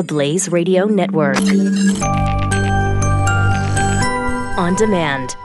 the Blaze Radio Network. On demand.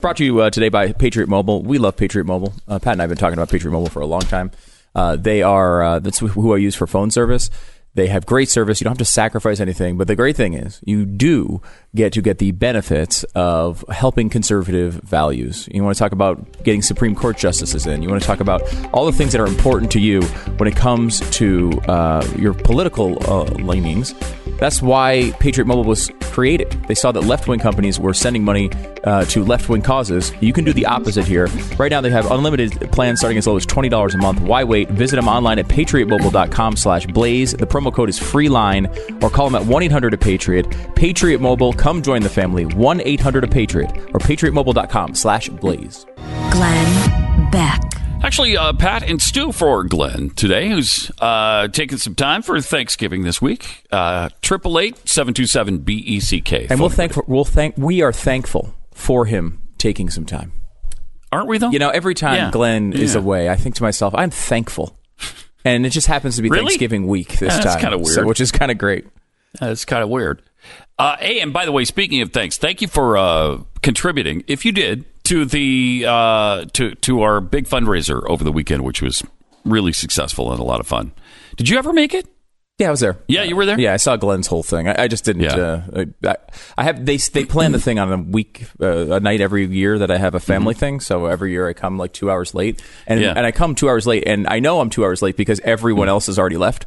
Brought to you uh, today by Patriot Mobile. We love Patriot Mobile. Uh, Pat and I have been talking about Patriot Mobile for a long time. Uh, they are uh, that's who I use for phone service. They have great service. You don't have to sacrifice anything. But the great thing is, you do get to get the benefits of helping conservative values. You want to talk about getting Supreme Court justices in. You want to talk about all the things that are important to you when it comes to uh, your political uh, leanings. That's why Patriot Mobile was created. They saw that left wing companies were sending money uh, to left wing causes. You can do the opposite here. Right now, they have unlimited plans starting as low as $20 a month. Why wait? Visit them online at patriotmobile.com slash blaze. The promo code is FREELINE or call them at 1 800 Patriot. Patriot Mobile, come join the family. 1 800 Patriot or patriotmobile.com slash blaze. Glenn Beck. Actually, uh, Pat and Stu for Glenn today, who's uh, taking some time for Thanksgiving this week. Uh, Triple eight seven two seven B E C K. And we'll thank we'll thank we are thankful for him taking some time. Aren't we though? You know, every time Yeah. Glenn is away, I think to myself, I'm thankful. And it just happens to be Really? Thanksgiving week this That's time, kinda so- weird. which is kind of great. That's kind of weird. Uh, hey, and by the way, speaking of thanks, thank you for uh, contributing, if you did, to the uh, to to our big fundraiser over the weekend, which was really successful and a lot of fun. Did you ever make it? Yeah, I was there. Yeah, you were there. Yeah, I saw Glenn's whole thing. I, I just didn't. Yeah. Uh, I, I have they they plan the thing on a week, uh, a night every year that I have a family thing. So every year I come like two hours late, and Mm-hmm. Yeah. and I come two hours late, and I know I'm two hours late because everyone else has already left.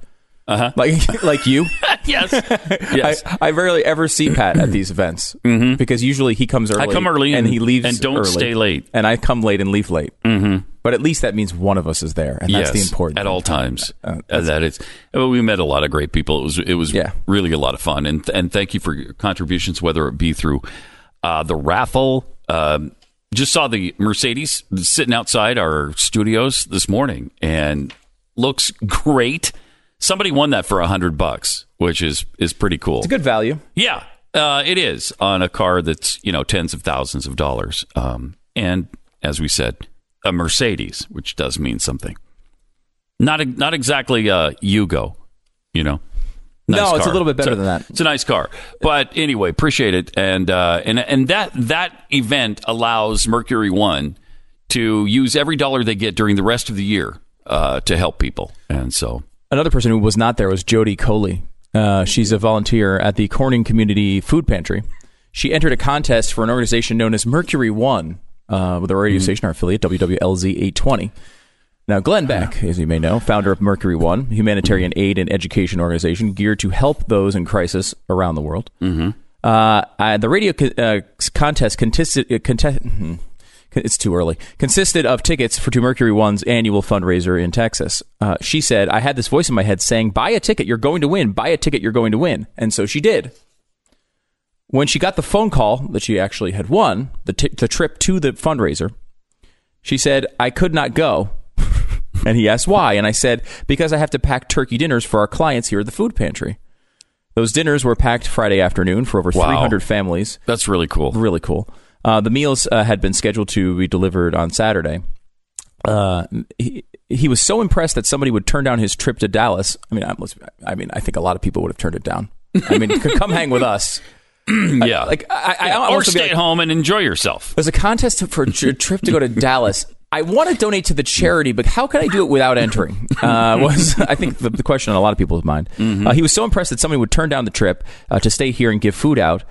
Uh huh. Like like you. yes. Yes. I, I rarely ever see Pat at these events because usually he comes early. Mm-hmm. I come early and, and- he leaves and don't early. stay late. and I come late and leave late. Mm-hmm. But at least that means one of us is there, and that's yes, the important at all times. Uh, Uh, that is, well, we met a lot of great people. It was it was Yeah. really a lot of fun, and and thank you for your contributions, whether it be through uh, the raffle. Um, just saw the Mercedes sitting outside our studios this morning, and looks great. Somebody won that for a hundred bucks, which is is pretty cool. It's a good value. Yeah, uh, it is on a car that's you know tens of thousands of dollars, um, and as we said, a Mercedes, which does mean something. Not not exactly a Yugo, you know. Nice No, it's a little bit better a- than that. It's a nice car, but anyway, appreciate it, and uh, and and that that event allows Mercury One to use every dollar they get during the rest of the year uh, to help people, and so Another person who was not there was Jody Coley. Uh, she's a volunteer at the Corning Community Food Pantry. She entered a contest for an organization known as Mercury One, uh, with a radio station, our affiliate, WWLZ 820. Now, Glenn Beck, as you may know, founder of Mercury One, humanitarian aid and education organization geared to help those in crisis around the world. Mm-hmm. Uh, uh, the radio co- uh, contest contested. Uh, contest, hmm. It's too early. Consisted of tickets for to Mercury One's annual fundraiser in Texas. Uh, she said, "I had this voice in my head saying, buy a ticket, you're going to win. Buy a ticket, you're going to win.' And so she did. When she got the phone call that she actually had won the, t- the trip to the fundraiser, she said, I could not go. and he asked why. And I said, because I have to pack turkey dinners for our clients here at the food pantry. Those dinners were packed Friday afternoon for over Wow. 300 families. that's really cool. Really cool. Uh, the meals uh, had been scheduled to be delivered on Saturday. Uh, he, he was so impressed that somebody would turn down his trip to Dallas. I mean, I, I mean, I think a lot of people would have turned it down. I mean, come hang with us. yeah, Like, I, I, I or stay like, at home and enjoy yourself. there's a contest for a trip to go to Dallas. I want to donate to the charity, but how can I do it without entering? Uh, was I think the, the question on a lot of people's mind. Uh, he was so impressed that somebody would turn down the trip uh, to stay here and give food out.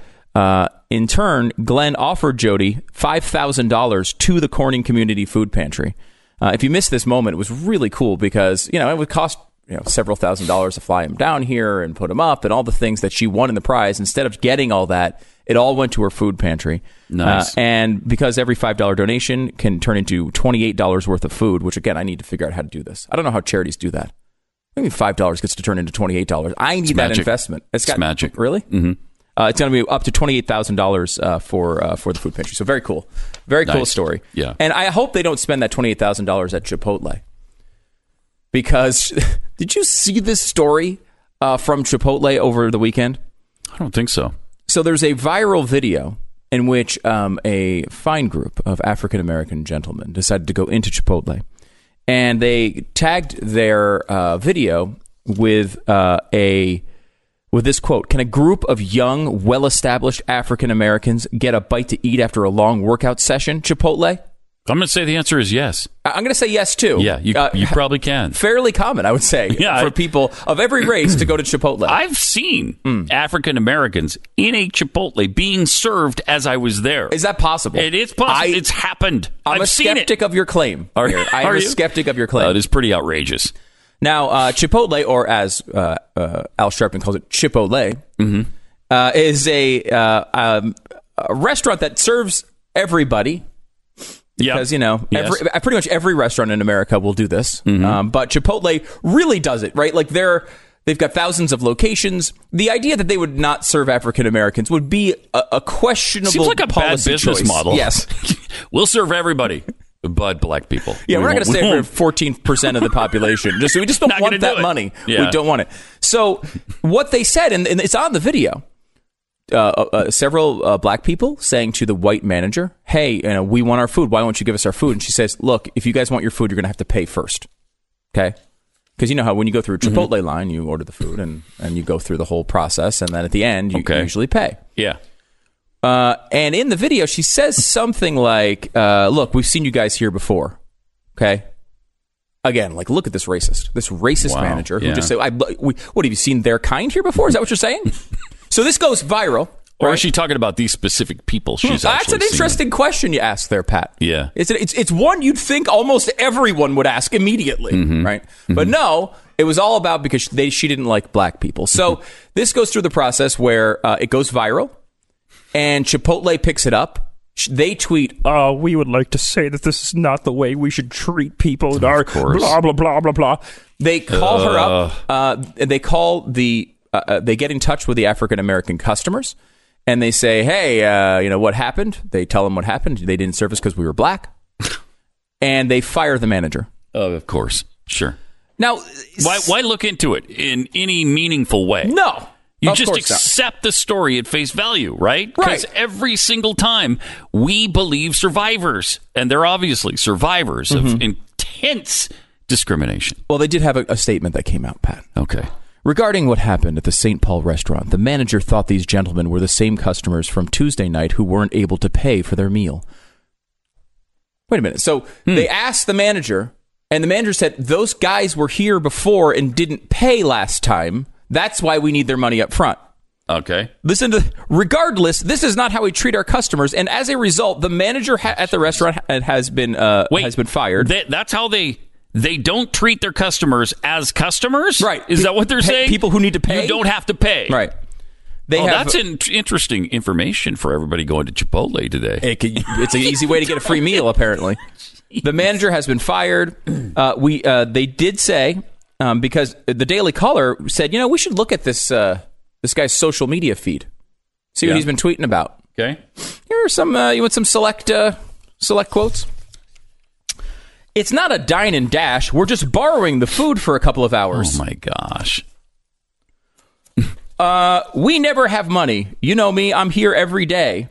In turn, Glenn offered Jody five thousand dollars to the Corning Community Food Pantry. Uh, if you missed this moment, it was really cool because you know it would cost you know several thousand dollars to fly him down here and put him up and all the things that she won in the prize. Instead of getting all that, it all went to her food pantry. Nice. Uh, and because every five dollar donation can turn into twenty eight dollars worth of food, which again I need to figure out how to do this. I don't know how charities do that. Maybe five dollars gets to turn into twenty eight dollars. I need that magic. investment. It's magic. Really? Mm-hmm. Uh, it's going to be up to twenty eight thousand uh, dollars for uh, for the food pantry. So very cool, very cool story. Yeah. and I hope they don't spend that twenty eight thousand dollars at Chipotle because did you see this story uh, from Chipotle over the weekend? I don't think so. So there's a viral video in which um, a fine group of African American gentlemen decided to go into Chipotle, and they tagged their uh, video with uh, a with this quote: "Can a group of young, well-established African Americans get a bite to eat after a long workout session?" Chipotle. I'm going to say the answer is yes. I'm going to say yes too. Yeah, you, Uh, you probably can. fairly common, I would say, Yeah, for I- people of every race to go to Chipotle. I've seen Hmm. African Americans in a Chipotle being served as I was there. Is that possible? It is possible. I- it's happened. I'm have a seen skeptic it. of your claim. Are. I am a you? skeptic of your claim. Uh, it is pretty outrageous. Now, uh, Chipotle, or as uh, uh, Al Sharpton calls it, Chipotle, Mm-hmm. uh, is a, uh, um, a restaurant that serves everybody. Yeah, Because, you know, every, uh, pretty much every restaurant in America will do this. Mm-hmm. Um, but Chipotle really does it, right? Like they're. They've got thousands of locations. The idea that they would not serve African Americans would be a, a questionable seems like a bad business choice. model. Yes. we'll serve everybody, but black people. Yeah, We we're not going to say for fourteen percent of the population. Just we just don't want that do money. Yeah. We don't want it. So what they said, and, and it's on the video. Uh, uh, uh, several uh, black people saying to the white manager, "Hey, you know, we want our food. Why won't you give us our food?" And she says, "Look, if you guys want your food, you're going to have to pay first, okay? Because you know how when you go through a Mm-hmm. Chipotle line, you order the food and and you go through the whole process, and then at the end, you Okay. usually pay." Yeah. Uh, and in the video, she says something like, uh, "Look, we've seen you guys here before. Okay, again, like look at this racist, this racist Wow, manager who yeah. just said, I, we, "What have you seen their kind here before? Is that what you're saying?" so this goes viral. Or right? is she talking about these specific people she's That's actually an seen? interesting question you asked there, Pat. Yeah. It's, it's it's one you'd think almost everyone would ask immediately, Mm-hmm. right? But no, it was all about because they she didn't like black people. So Mm-hmm. this goes through the process where uh, it goes viral, and Chipotle picks it up. They tweet, Uh, we would like to say that this is not the way we should treat people in our course. blah blah blah blah blah. They call her up. Uh, they call the. Uh, uh, they get in touch with the African American customers, and they say, "Hey, uh, you know what happened?" They tell them what happened. They didn't serve us because we were black, and they fire the manager. Oh, of course. Sure. Now, Why, why look into it in any meaningful way? No, You of just course not. accept the story at face value, right? Because Right. every single time we believe survivors, and they're obviously survivors Mm-hmm. of intense discrimination. Well, they did have a, a statement that came out, Pat. Okay. Regarding what happened at the St. Paul restaurant, the manager thought these gentlemen were the same customers from Tuesday night who weren't able to pay for their meal. Wait a minute. So they asked the manager, and the manager said, Those guys were here before and didn't pay last time. That's why we need their money up front. Okay. Listen to, regardless, this is not how we treat our customers, and as a result, the manager ha- at the restaurant ha- has been uh, Wait, has been fired. That, that's how they they don't treat their customers as customers, Right. Is that what they're Pay- saying? people who need to pay? You don't have to pay, right? They oh, have that's in- interesting information for everybody going to Chipotle today. It could, it's an easy way to get a free meal, apparently. The manager has been fired. Uh, we uh, they did say um, because the Daily Caller said, you know, we should look at this uh, this guy's social media feed, see what he's been tweeting about. Okay. Here are some. Uh, you want some select uh, select quotes? It's not a dine and dash. We're just borrowing the food for a couple of hours. Oh my gosh. Uh, we never have money. You know me. I'm here every day.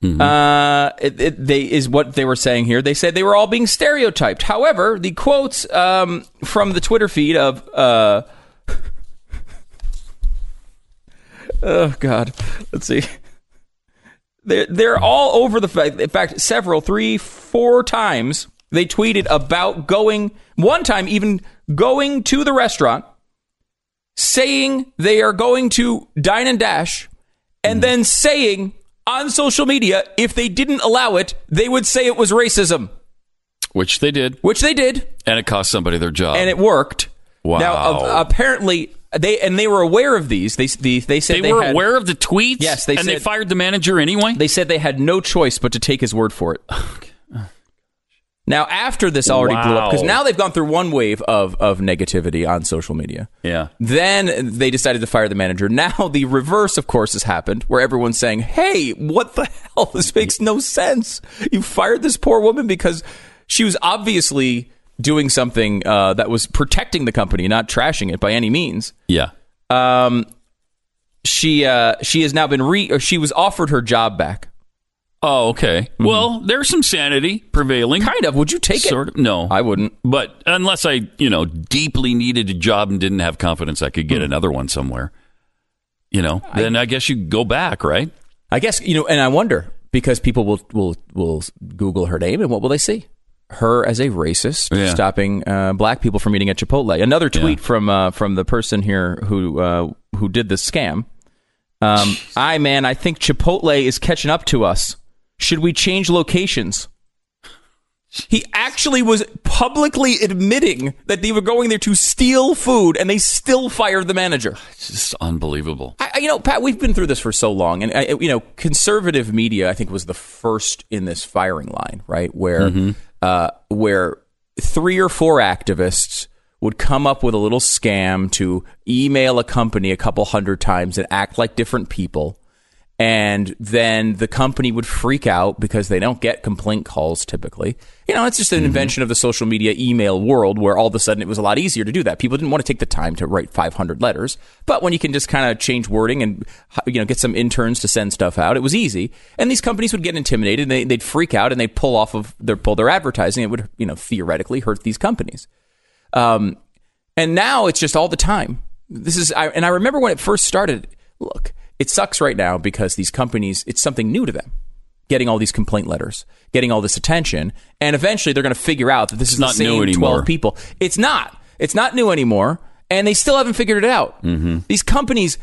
Uh, it, it, they is what they were saying here. They said they were all being stereotyped. However, the quotes um, from the Twitter feed of uh, oh god, let's see. They're they're all over the fact. In fact, several, three, four times they tweeted about going. One time, even going to the restaurant saying they are going to dine and dash and then saying on social media if they didn't allow it they would say it was racism Which they did, which they did and it cost somebody their job. and it worked Wow. now a- apparently they and they were aware of these they the, they said they, they, were had, aware of the tweets. Yes, they and they fired the manager anyway. they said they had no choice but to take his word for it now after this already blew up because now they've gone through one wave of of negativity on social media yeah. Then they decided to fire the manager. Now the reverse, of course, has happened, where everyone's saying, "Hey, what the hell? This makes no sense. You fired this poor woman because she was obviously doing something uh, that was protecting the company, not trashing it by any means." Yeah. Um, she uh, she has now been re or she was offered her job back. Oh, okay. Well, there's some sanity prevailing. Kind of. Would you take it? Sort of. No, I wouldn't. But unless I, you know, deeply needed a job and didn't have confidence I could get another one somewhere, you know, then I guess you go back, right? I guess you know, and I wonder because people will will will Google her name, and what will they see? Her as a racist, Yeah. stopping uh, black people from eating at Chipotle. Another tweet from uh, from the person here who uh, who did this scam. Um, I man, I think Chipotle is catching up to us. Should we change locations? He actually was publicly admitting that they were going there to steal food, and they still fired the manager. It's just unbelievable. I, you know, Pat, we've been through this for so long, and I, you know, conservative media, I think, was the first in this firing line, right? Where, uh, where three or four activists would come up with a little scam to email a company a couple hundred times and act like different people. And then the company would freak out because they don't get complaint calls typically. You know, it's just an invention of the social media email world where all of a sudden it was a lot easier to do that. People didn't want to take the time to write 500 letters, but when you can just kind of change wording and you know get some interns to send stuff out, it was easy. And these companies would get intimidated, and they, they'd freak out, and they'd pull off of their pull their advertising. It would you know theoretically hurt these companies. Um, and now it's just all the time. This is, I, and I remember when it first started. Look, it sucks right now because these companies, it's something new to them, getting all these complaint letters, getting all this attention, and eventually they're going to figure out that this is not the same new anymore. twelve people. It's not. It's not new anymore, and they still haven't figured it out. Mm-hmm. These companies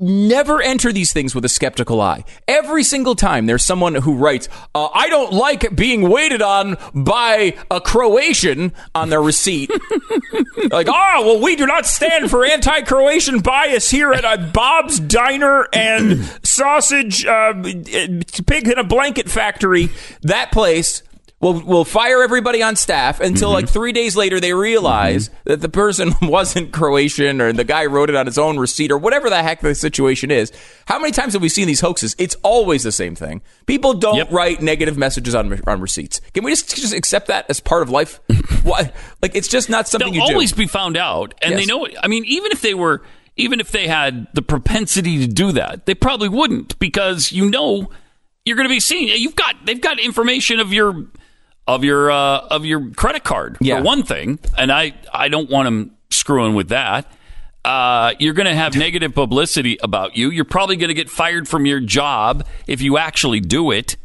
never enter these things with a skeptical eye. Every single time there's someone who writes, uh, I don't like being waited on by a Croatian on their receipt. like, oh, well, we do not stand for anti Croatian bias here at uh, Bob's Diner and Sausage uh, Pig in a Blanket Factory. That place. We'll, we'll fire everybody on staff until like mm-hmm. three days later they realize mm-hmm. that the person wasn't Croatian or the guy wrote it on his own receipt or whatever the heck the situation is. How many times have we seen these hoaxes? It's always the same thing. People don't Yep. write negative messages on on receipts. Can we just just accept that as part of life? Why? Like it's just not something They'll you always do. be found out, and they know. it. I mean, even if they were, even if they had the propensity to do that, they probably wouldn't because you know you're going to be seen. You've got they've got information of your of your uh, of your credit card Yeah. for one thing, and I I don't want them screwing with that. Uh, you're going to have negative publicity about you. You're probably going to get fired from your job if you actually do it.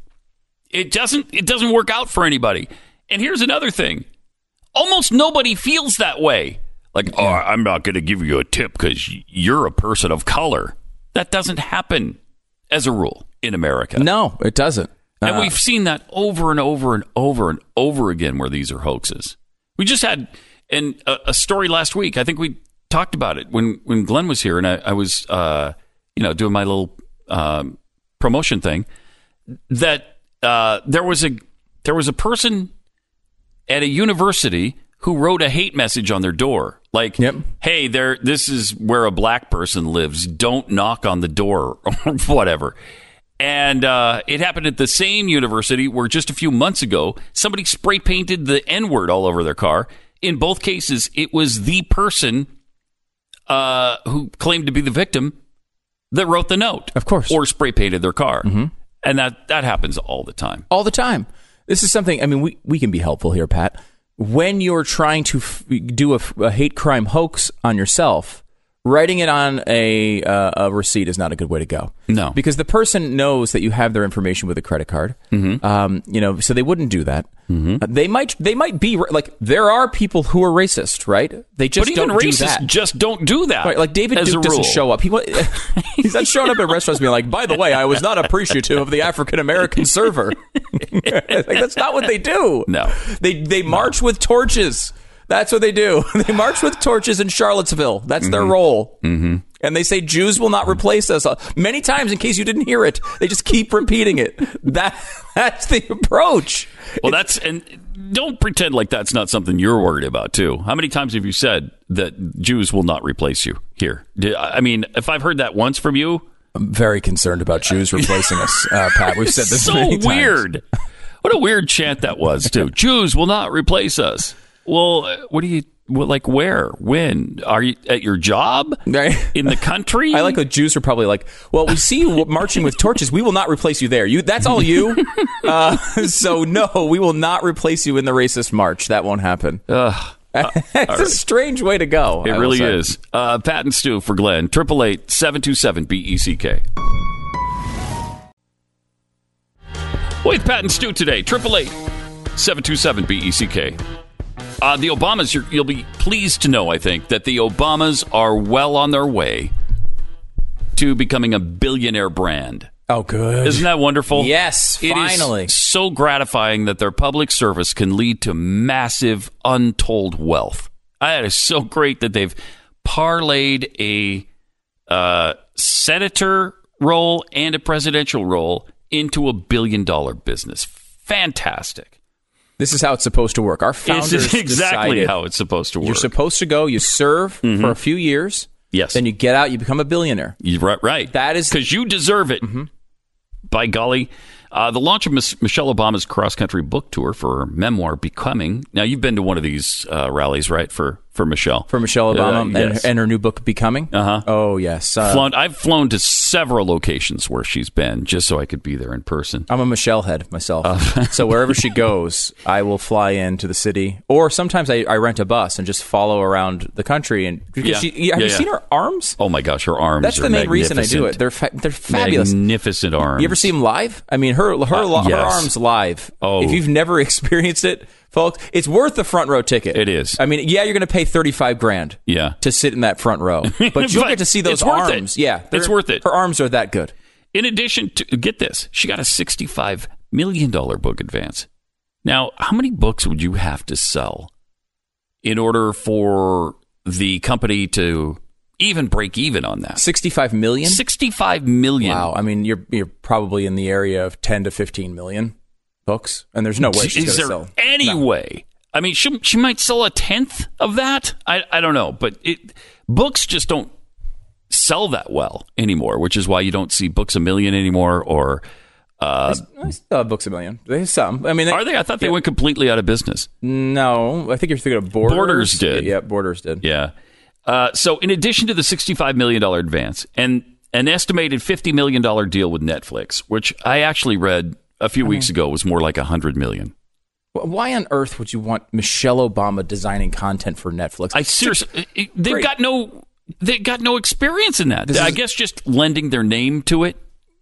It doesn't it doesn't work out for anybody. And here's another thing almost nobody feels that way. Like, oh, I'm not going to give you a tip because you're a person of color. That doesn't happen as a rule in America. no, it doesn't. And Uh, we've seen that over and over and over and over again where these are hoaxes. We just had and a, a story last week. I think we talked about it when, when Glenn was here and I, I was, uh, you know, doing my little um, promotion thing. That uh, there was a there was a person at a university who wrote a hate message on their door, like, Yep. "Hey, there, this is where a black person lives. Don't knock on the door or whatever." And uh, it happened at the same university where just a few months ago somebody spray painted the N word all over their car. In both cases, it was the person uh, who claimed to be the victim that wrote the note, Of course. or spray painted their car, mm-hmm. and that that happens all the time. all the time. This is something. I mean, we we can be helpful here, Pat. When you're trying to f- do a hate crime hoax on yourself, writing it on a uh, a receipt is not a good way to go. No. because the person knows that you have their information with a credit card. Mm-hmm. Um, you know, so they wouldn't do that. Uh, they might they might be like there are people who are racist, right? They just but even don't do that. just don't do that. Right, like David Duke doesn't show up. He he's not showing up at restaurants being like, "By the way, I was not appreciative of the African American server." like, that's not what they do. No. they they march with torches. That's what they do. They march with torches in Charlottesville. That's their Mm-hmm. role. Mm-hmm. And they say Jews will not replace us. Uh, Many times, in case you didn't hear it, they just keep repeating it. That that's the approach. Well, that's and don't pretend like that's not something you're worried about too. How many times have you said that Jews will not replace you here? I mean, if I've heard that once from you, I'm very concerned about Jews replacing us, uh, Pat. We've said this so many times. weird. What a weird chant that was too. Jews will not replace us. Well, uh, what do you Well, like where? When? Are you at your job? In the country? I like the Jews are probably like, well, we see you marching with torches. We will not replace you there. You, that's all you. uh, so no, we will not replace you in the racist march. That won't happen. Ugh. it's a strange way to go. It I really is. Uh, Pat and Stu for Glenn. Triple eight seven two seven B E C K. With Pat and Stu today. Triple eight seven two seven B E C K. Uh, the Obamas, you're, you'll be pleased to know, I think, that the Obamas are well on their way to becoming a billionaire brand. Oh, good. Isn't that wonderful? Yes, It is finally. so gratifying that their public service can lead to massive, untold wealth. That is so great that they've parlayed a uh, senator role and a presidential role into a billion dollar business. Fantastic. This is how it's supposed to work. Our founders This is exactly decided how it's supposed to work. Mm-hmm. You're supposed to go. You serve for a few years. Yes. Then you get out. You become a billionaire. You're right, right. That is- because you deserve it. By golly, uh, the launch of Miss Michelle Obama's cross country book tour for her memoir "Becoming." Now, you've been to one of these uh, rallies, right? For for Michelle, For Michelle Obama Uh, and, yes. and her new book, Becoming. Uh-huh. Oh yes. Uh, flown, I've flown to several locations where she's been just so I could be there in person. I'm a Michelle head myself. Uh. so wherever she goes, I will fly into the city, or sometimes I, I rent a bus and just follow around the country. And Yeah. she, have Yeah, you yeah. seen her arms? Oh my gosh, her arms! That's the main reason I do it. They're fa- they're fabulous. Magnificent arms. You ever see them live? I mean, her her, Uh, her yes. arms live. Oh. if you've never experienced it, folks, it's worth the front row ticket. It is. I mean, yeah, you're going to pay thirty five grand. Yeah. to sit in that front row, but you'll get to see those it's worth it. arms. Yeah, It's worth it. Her arms are that good. In addition to get this, she got a sixty-five million dollar book advance. Now, how many books would you have to sell in order for the company to even break even on that? Sixty five million. Sixty-five million. Wow. I mean, you're you're probably in the area of ten to fifteen million books, and there's no way she's Is there sell. any way? I mean, she she might sell a tenth of that. I I don't know, but it books just don't sell that well anymore, which is why you don't see books a million anymore. Or uh, I still have books a million. There's some. I mean, are they? I thought they went completely out of business. No, I think you're thinking of Borders. Borders did. Yeah, Borders did. Yeah. Uh, so, in addition to the $65 million advance and an estimated $50 million deal with Netflix, which I actually read a few weeks uh-huh. ago was more like 100 million. Wh- Why on earth would you want Michelle Obama designing content for Netflix? I seriously, they've Great. got no. They got no experience in that. This I is- guess just lending their name to it.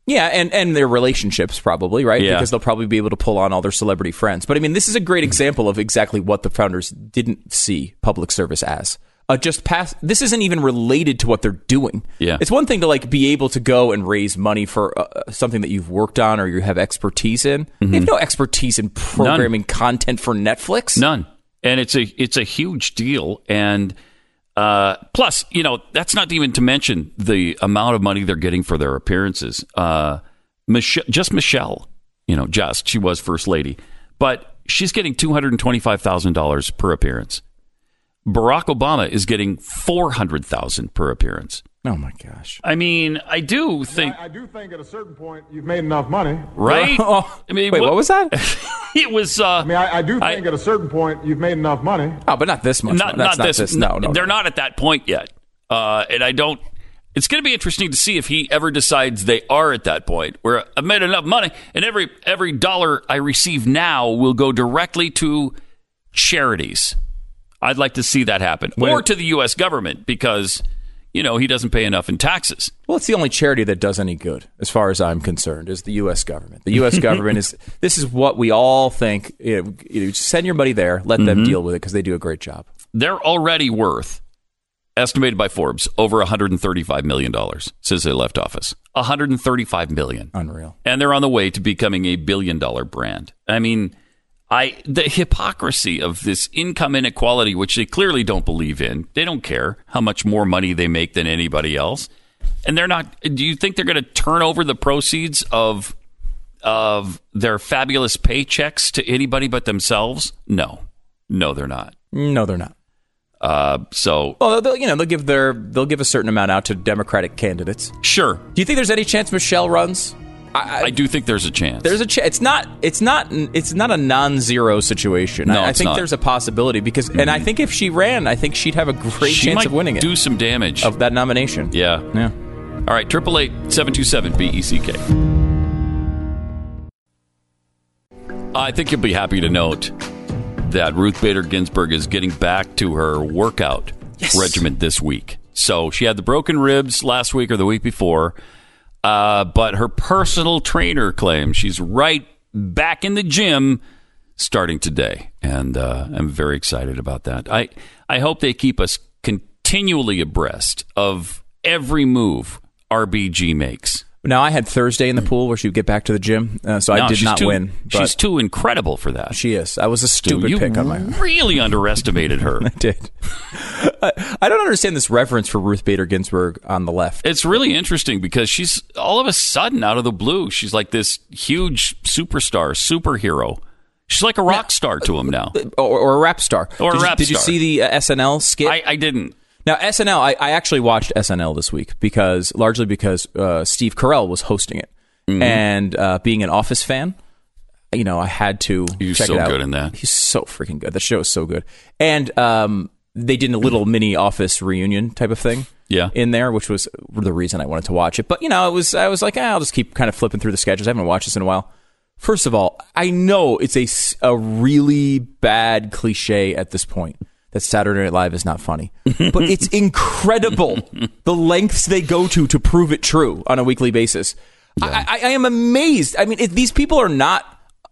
yeah, and and their relationships probably right Yeah. because they'll probably be able to pull on all their celebrity friends. But I mean, this is a great example of exactly what the founders didn't see public service as. Uh, just pass. This isn't even related to what they're doing. Yeah. it's one thing to like be able to go and raise money for uh, something that you've worked on or you have expertise in. You have no expertise in programming content for Netflix. None. And it's a it's a huge deal. And uh, plus, you know, that's not even to mention the amount of money they're getting for their appearances. Uh, Michelle, just Michelle, you know, just she was first lady, but she's getting two hundred and twenty five thousand dollars per appearance. Barack Obama is getting four hundred thousand per appearance. Oh my gosh. I mean, I do think, I do think at a certain point you've made enough money. right? Oh, I mean, wait, what, was that? it? Was uh, I mean, I, I do I- think at a certain point you've made enough money. Oh, but not this much. not That's not this. No, no, they're no. not at that point yet. Uh, and I don't. It's going to be interesting to see if he ever decides they are at that point where I've made enough money, and every every dollar I receive now will go directly to charities. I'd like to see that happen, or to the U.S. government because you know he doesn't pay enough in taxes. Well, it's the only charity that does any good, as far as I'm concerned, is the U.S. government. The U.S. government is this is what we all think. You know, you send your money there, let Mm-hmm. them deal with it because they do a great job. They're already worth, estimated by Forbes, over 135 million dollars since they left office. 135 million. Unreal. and they're on the way to becoming a billion dollar brand. I mean, I the hypocrisy of this income inequality, which they clearly don't believe in. They don't care how much more money they make than anybody else, and they're not. Do you think they're going to turn over the proceeds of of their fabulous paychecks to anybody but themselves? No, no, they're not. No, they're not. Uh, so Well, they'll, you know, they'll give their they'll give a certain amount out to Democratic candidates. sure, Do you think there's any chance Michelle runs I, I do think there's a chance. There's a chance. it's not it's not it's not a non-zero situation. No, I, I think not. there's a possibility because and I mm. think if she ran, I think she'd have a great she chance of winning it do some damage. of that nomination. yeah. Yeah. All right, triple eight seven two seven B E C K. I think you'll be happy to note that Ruth Bader Ginsburg is getting back to her workout regimen this week. So she had the broken ribs last week or the week before, uh, but her personal trainer claims she's right back in the gym starting today, and uh, I'm very excited about that. I I hope they keep us continually abreast of every move RBG makes. Now I had Thursday in the pool where she would get back to the gym, uh, so I did not too- win. But She's too incredible for that. she is. I was a Stu, stupid you pick on my. really underestimated her. I did. I, I don't understand this reference for Ruth Bader Ginsburg on the left. It's really interesting because she's all of a sudden out of the blue. She's like this huge superstar, superhero. She's like a rock star to him now. or, or a rap star. Or a did you- rap Did you see the uh, SNL skit? I, I didn't. Now SNL, I, I actually watched SNL this week because largely because uh, Steve Carell was hosting it, Mm-hmm. and uh, being an Office fan, you know, I had to. He's check so it out. good in that. He's so freaking good. The show is so good, and um, they did a little mini Office reunion type of thing. Yeah. in there, which was the reason I wanted to watch it. But you know, it was I was like, ah, I'll just keep kind of flipping through the sketches. I haven't watched this in a while. First of all, I know it's a, a really bad cliche at this point that Saturday Night Live is not funny, but it's incredible the lengths they go to to prove it true on a weekly basis. I, I, I am amazed. I mean, if these people are not.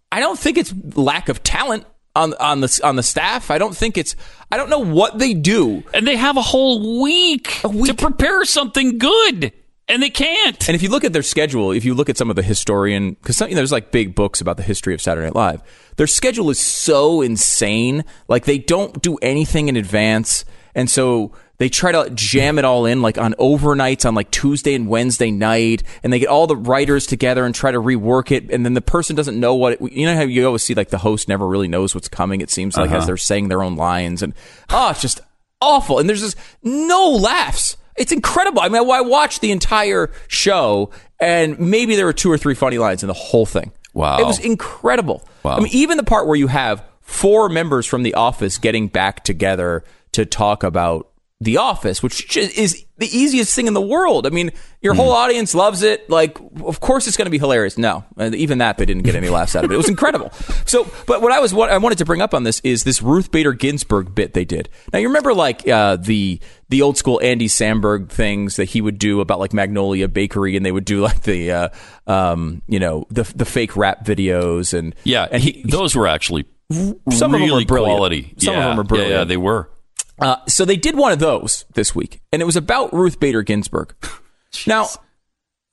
I don't think it's lack of talent on on the on the staff. I don't think it's. I don't know what they do. And they have a whole week, to week. prepare something good, and they can't. And if you look at their schedule, if you look at some of the historian, because there's like big books about the history of Saturday Night Live, their schedule is so insane. Like they don't do anything in advance, and so they try to jam it all in, like on overnights on like Tuesday and Wednesday night, and they get all the writers together and try to rework it, and then the person doesn't know what. It, you know how you always see like the host never really knows what's coming. It seems like as uh-huh. they're saying their own lines, and oh, it's just awful. And there's just no laughs. It's incredible. I mean, I watched the entire show, and maybe there were two or three funny lines in the whole thing. Wow. It was incredible. Wow. I mean, even the part where you have four members from The Office getting back together to talk about The Office, which is the easiest thing in the world. I mean, your whole audience loves it. Like, of course it's going to be hilarious. No, even that they didn't get any laughs out of it. It was incredible. So, but what I was what I wanted to bring up on this is this Ruth Bader Ginsburg bit they did. Now you remember like uh, the the old school Andy Samberg things that he would do about like Magnolia Bakery, and they would do like the uh, um, you know the the fake rap videos and Yeah, and he, those were actually some of them were brilliant. quality. Some yeah, of them were brilliant. Yeah, yeah, they were. Uh, so they did one of those this week, and it was about Ruth Bader Ginsburg. now,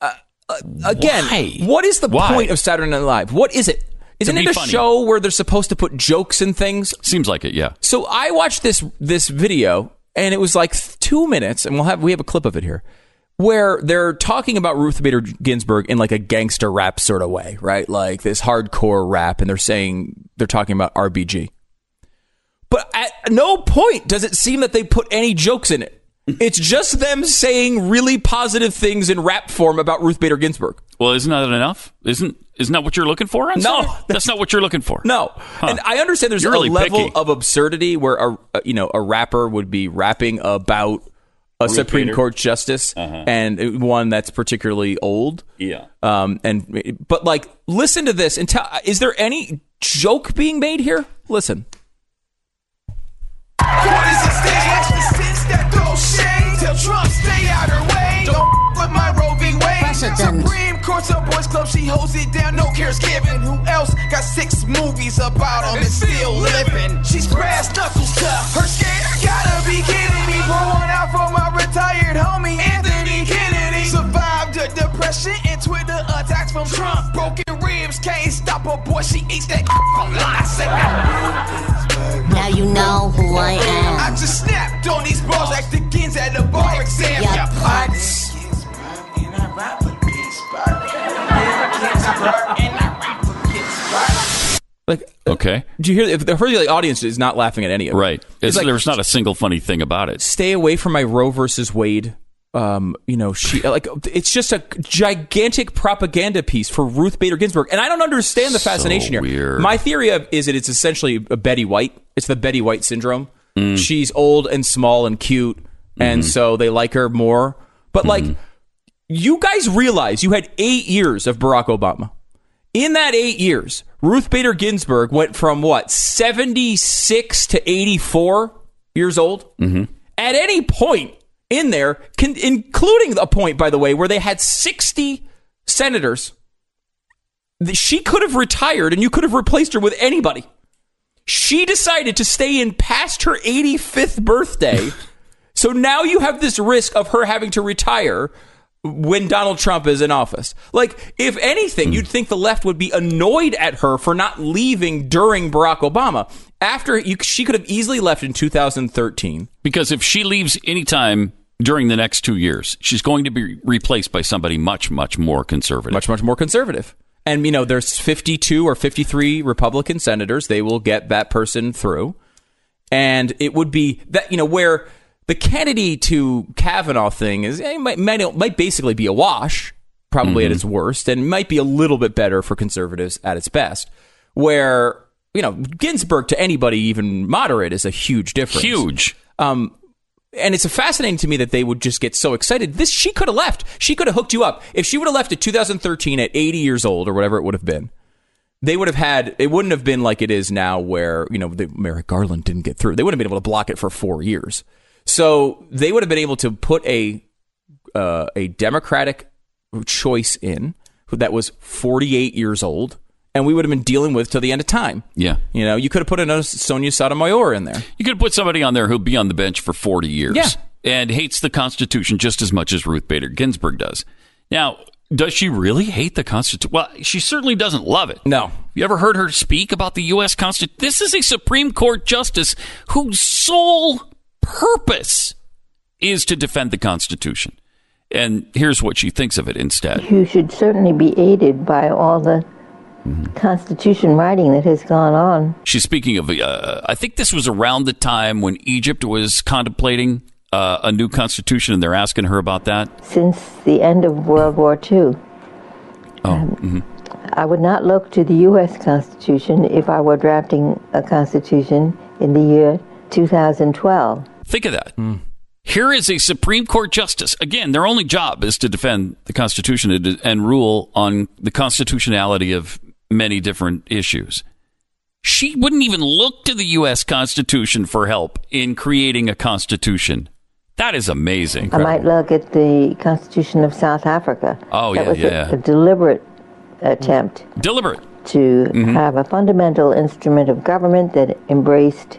uh, uh, again, Why? what is the Why? point of Saturday Night Live? What is it? Isn't it a funny. show where they're supposed to put jokes and things? Seems like it. Yeah. So I watched this this video, and it was like two minutes, and we'll have we have a clip of it here, where they're talking about Ruth Bader Ginsburg in like a gangster rap sort of way, right? Like this hardcore rap, and they're saying they're talking about RBG. But at no point does it seem that they put any jokes in it. It's just them saying really positive things in rap form about Ruth Bader Ginsburg. Well, isn't that enough? Isn't isn't that what you're looking for? No, Saturday? that's not what you're looking for. No, and I understand there's You're a really level picky. of absurdity where a you know a rapper would be rapping about a Supreme Bader. Court justice and one that's particularly old. Yeah. Um, and but like, listen to this and tell. Is there any joke being made here? Listen. What is it stage? The sense that throws shade. Tell Trump stay out her way. Don't with my Roe v. Wade. Supreme Court's a boys club. She holds it down. No cares given. Who else got six movies about him and still living? She's brass knuckles tough. Her scared. Gotta be kidding me. Pour one out for my retired homie Anthony Kennedy. Survived the depression and Twitter attacks from Trump. Broken ribs can't stop her boy. She eats that from Lassie. Now you know who I am. I just snapped on these balls like the kids at the bar exam. Yeah, putz. Like, Okay. do you hear? If the, the audience is not laughing at any of it, Right. It's It's, like there's not a single funny thing about it. stay away from my Roe versus Wade um, you know, she like it's just a gigantic propaganda piece for Ruth Bader Ginsburg, and I don't understand the So fascination here. weird. My theory of is that it's essentially a Betty White. It's the Betty White syndrome. Mm. She's old and small and cute, and Mm-hmm. so they like her more. But like, you guys realize you had eight years of Barack Obama. In that eight years, Ruth Bader Ginsburg went from what seventy six to eighty four years old. Mm-hmm. At any point in there, con- including a point, by the way, where they had sixty senators, she could have retired and you could have replaced her with anybody. She decided to stay in past her 85th birthday. so now you have this risk of her having to retire when Donald Trump is in office. Like, if anything, hmm. you'd think the left would be annoyed at her for not leaving during Barack Obama. After you, she could have easily left in 2013. Because if she leaves anytime during the next two years, she's going to be replaced by somebody much, much more conservative. much much more conservative. And you know, there's 52 or 53 Republican senators. They will get that person through, and it would be that you know where the Kennedy to Kavanaugh thing is it might might, might basically be a wash, probably at mm-hmm. its worst, and might be a little bit better for conservatives at its best. Where you know Ginsburg to anybody even moderate is a huge difference. Huge. Um, and it's fascinating to me that they would just get so excited. This she could have left. She could have hooked you up if she would have left at 2013 at 80 years old or whatever it would have been. They would have had. It wouldn't have been like it is now, where you know the Merrick Garland didn't get through. They wouldn't have been able to block it for four years. So they would have been able to put a uh, a Democratic choice in that was 48 years old, and we would have been dealing with till the end of time. Yeah. You know, you could have put another Sonia Sotomayor in there. You could put somebody on there who'll be on the bench for 40 years Yeah. and hates the Constitution just as much as Ruth Bader Ginsburg does. Now, does she really hate the Constitution? Well, she certainly doesn't love it. No. You ever heard her speak about the U.S. Constitution? This is a Supreme Court justice whose sole purpose is to defend the Constitution. And here's what she thinks of it instead. You should certainly be aided by all the Constitution writing that has gone on. She's speaking of, uh, I think this was around the time when Egypt was contemplating uh, a new constitution, and they're asking her about that. since the end of World War II. Oh, mhm. I would not look to the U.S. Constitution if I were drafting a Constitution in the year 2012. think of that. Here is a Supreme Court justice. Again, their only job is to defend the Constitution and, and rule on the constitutionality of many different issues. She wouldn't even look to the U.S. Constitution for help in creating a Constitution. That is amazing. I might look at the Constitution of South Africa. Oh, that yeah, was yeah. A, a deliberate attempt Deliberate. to Mm-hmm. have a fundamental instrument of government that embraced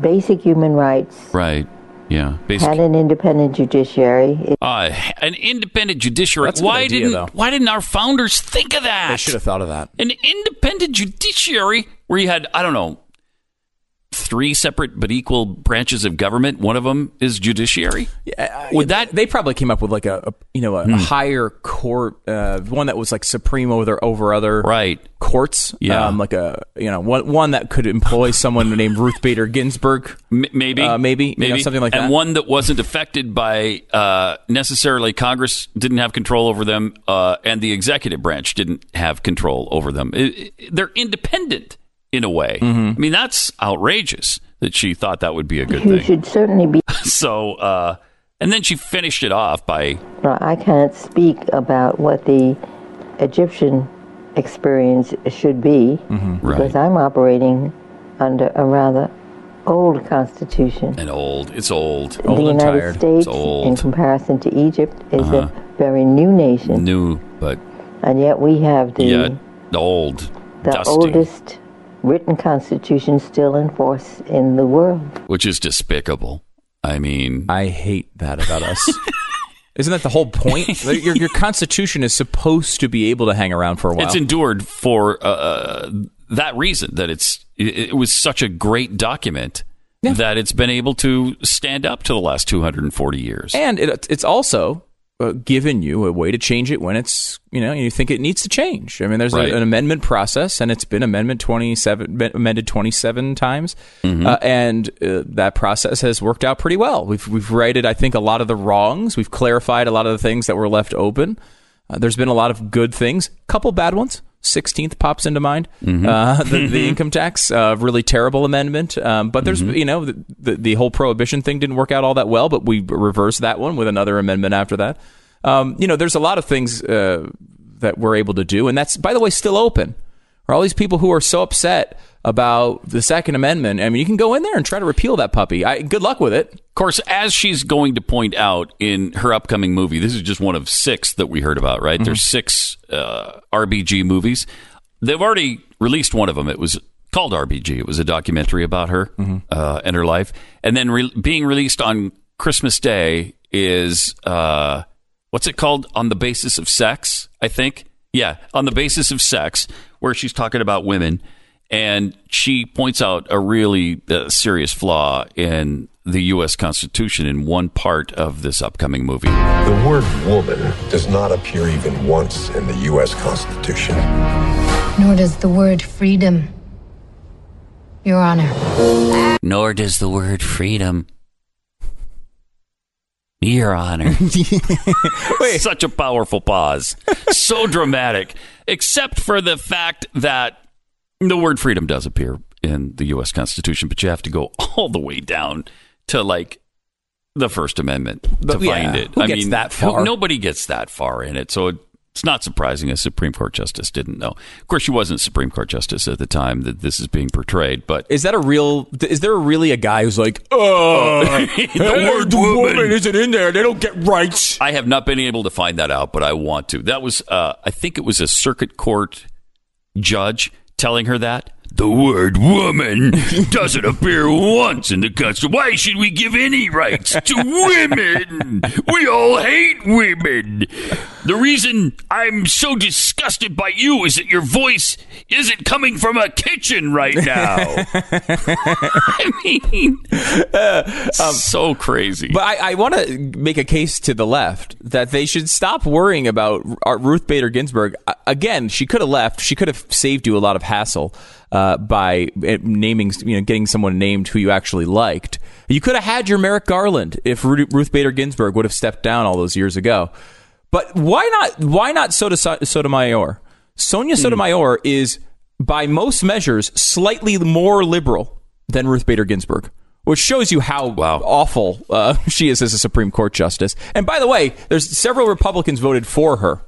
basic human rights, Right. Yeah. Basic. had an independent judiciary. Uh, an independent judiciary. That's a good why idea, didn't though. Why didn't our founders think of that? They should have thought of that. an independent judiciary where you had I don't know three separate but equal branches of government. One of them is judiciary. Would that they probably came up with like a, a you know a, Hmm. a higher court uh, one that was like supreme over over other right? courts Yeah. um, like a you know one one that could employ someone named Ruth Bader Ginsburg M- maybe, Uh, maybe, you know, something like and that. And one that wasn't affected by uh, necessarily Congress didn't have control over them, uh, and the executive branch didn't have control over them. It- it- they're independent in a way. Mm-hmm. I mean, that's outrageous that she thought that would be a good you thing. should certainly be. So, uh, and then she finished it off by Well, I can't speak about what the Egyptian experience should be because right. I'm operating under a rather old constitution. and old. It's old. Old the and United tired. States, It's old. in comparison to Egypt, is Uh-huh. a very new nation, New, but and yet we have the yet old, the dusty, oldest written constitution still in force in the world. which is despicable. I mean, I hate that about us. Isn't that the whole point? Your, your constitution is supposed to be able to hang around for a while. it's endured for uh, that reason that it's it, it was such a great document that it's been able to stand up to the last 240 years. and it, it's also uh, given you a way to change it when it's you know you think it needs to change. I mean, there's Right. a, an amendment process, and it's been amendment twenty seven amended twenty seven times, Mm-hmm. uh, and uh, that process has worked out pretty well. We've we've righted, I think, a lot of the wrongs. We've clarified a lot of the things that were left open. Uh, there's been a lot of good things, couple bad ones. Sixteenth pops into mind. Mm-hmm. Uh, the, the income tax, uh, really terrible amendment. Um, but there's, Mm-hmm. you know, the, the the whole prohibition thing didn't work out all that well. But we reversed that one with another amendment after that. Um, you know, there's a lot of things uh, that we're able to do, and that's by the way still open. For all these people who are so upset about the Second Amendment, I mean, you can go in there and try to repeal that puppy. I, good luck with it. Of course, as she's going to point out in her upcoming movie, this is just one of six that we heard about, right? There's six uh, RBG movies. They've already released one of them. It was called RBG. It was a documentary about her uh, and her life. And then re- being released on Christmas Day is uh, what's it called? On the basis of sex, I think. Yeah, on the basis of sex, where she's talking about women. And she points out a really uh, serious flaw in the U.S. Constitution in one part of this upcoming movie. The word woman does not appear even once in the U.S. Constitution. Nor does the word freedom. Your Honor. Nor does the word freedom. Your Honor. Such a powerful pause. so dramatic. Except for the fact that the word freedom does appear in the U.S. Constitution, but you have to go all the way down to like the First Amendment to yeah, find it. I gets mean, that far? nobody gets that far in it. So it's not surprising a Supreme Court justice didn't know. Of course, she wasn't Supreme Court justice at the time that this is being portrayed, but Is that a real? Is there really a guy who's like, oh, the word woman. isn't in there? They don't get rights. I have not been able to find that out, but I want to. That was, uh, I think it was a circuit court judge telling her that. The word woman doesn't appear once in the Constitution. Why should we give any rights to women? We all hate women. The reason I'm so disgusted by you is that your voice isn't coming from a kitchen right now. I mean, uh, um, so crazy. But I, I want to make a case to the left that they should stop worrying about Ru- Ruth Bader Ginsburg. Uh, Again, she could have left. She could have saved you a lot of hassle uh, by uh, naming, you know, getting someone named who you actually liked. You could have had your Merrick Garland if Ru- Ruth Bader Ginsburg would have stepped down all those years ago. But why not? Why not Soto- Sotomayor? Sonia Sotomayor is, by most measures, slightly more liberal than Ruth Bader Ginsburg, which shows you how wow. awful uh, she is as a Supreme Court justice. And by the way, there's several Republicans voted for her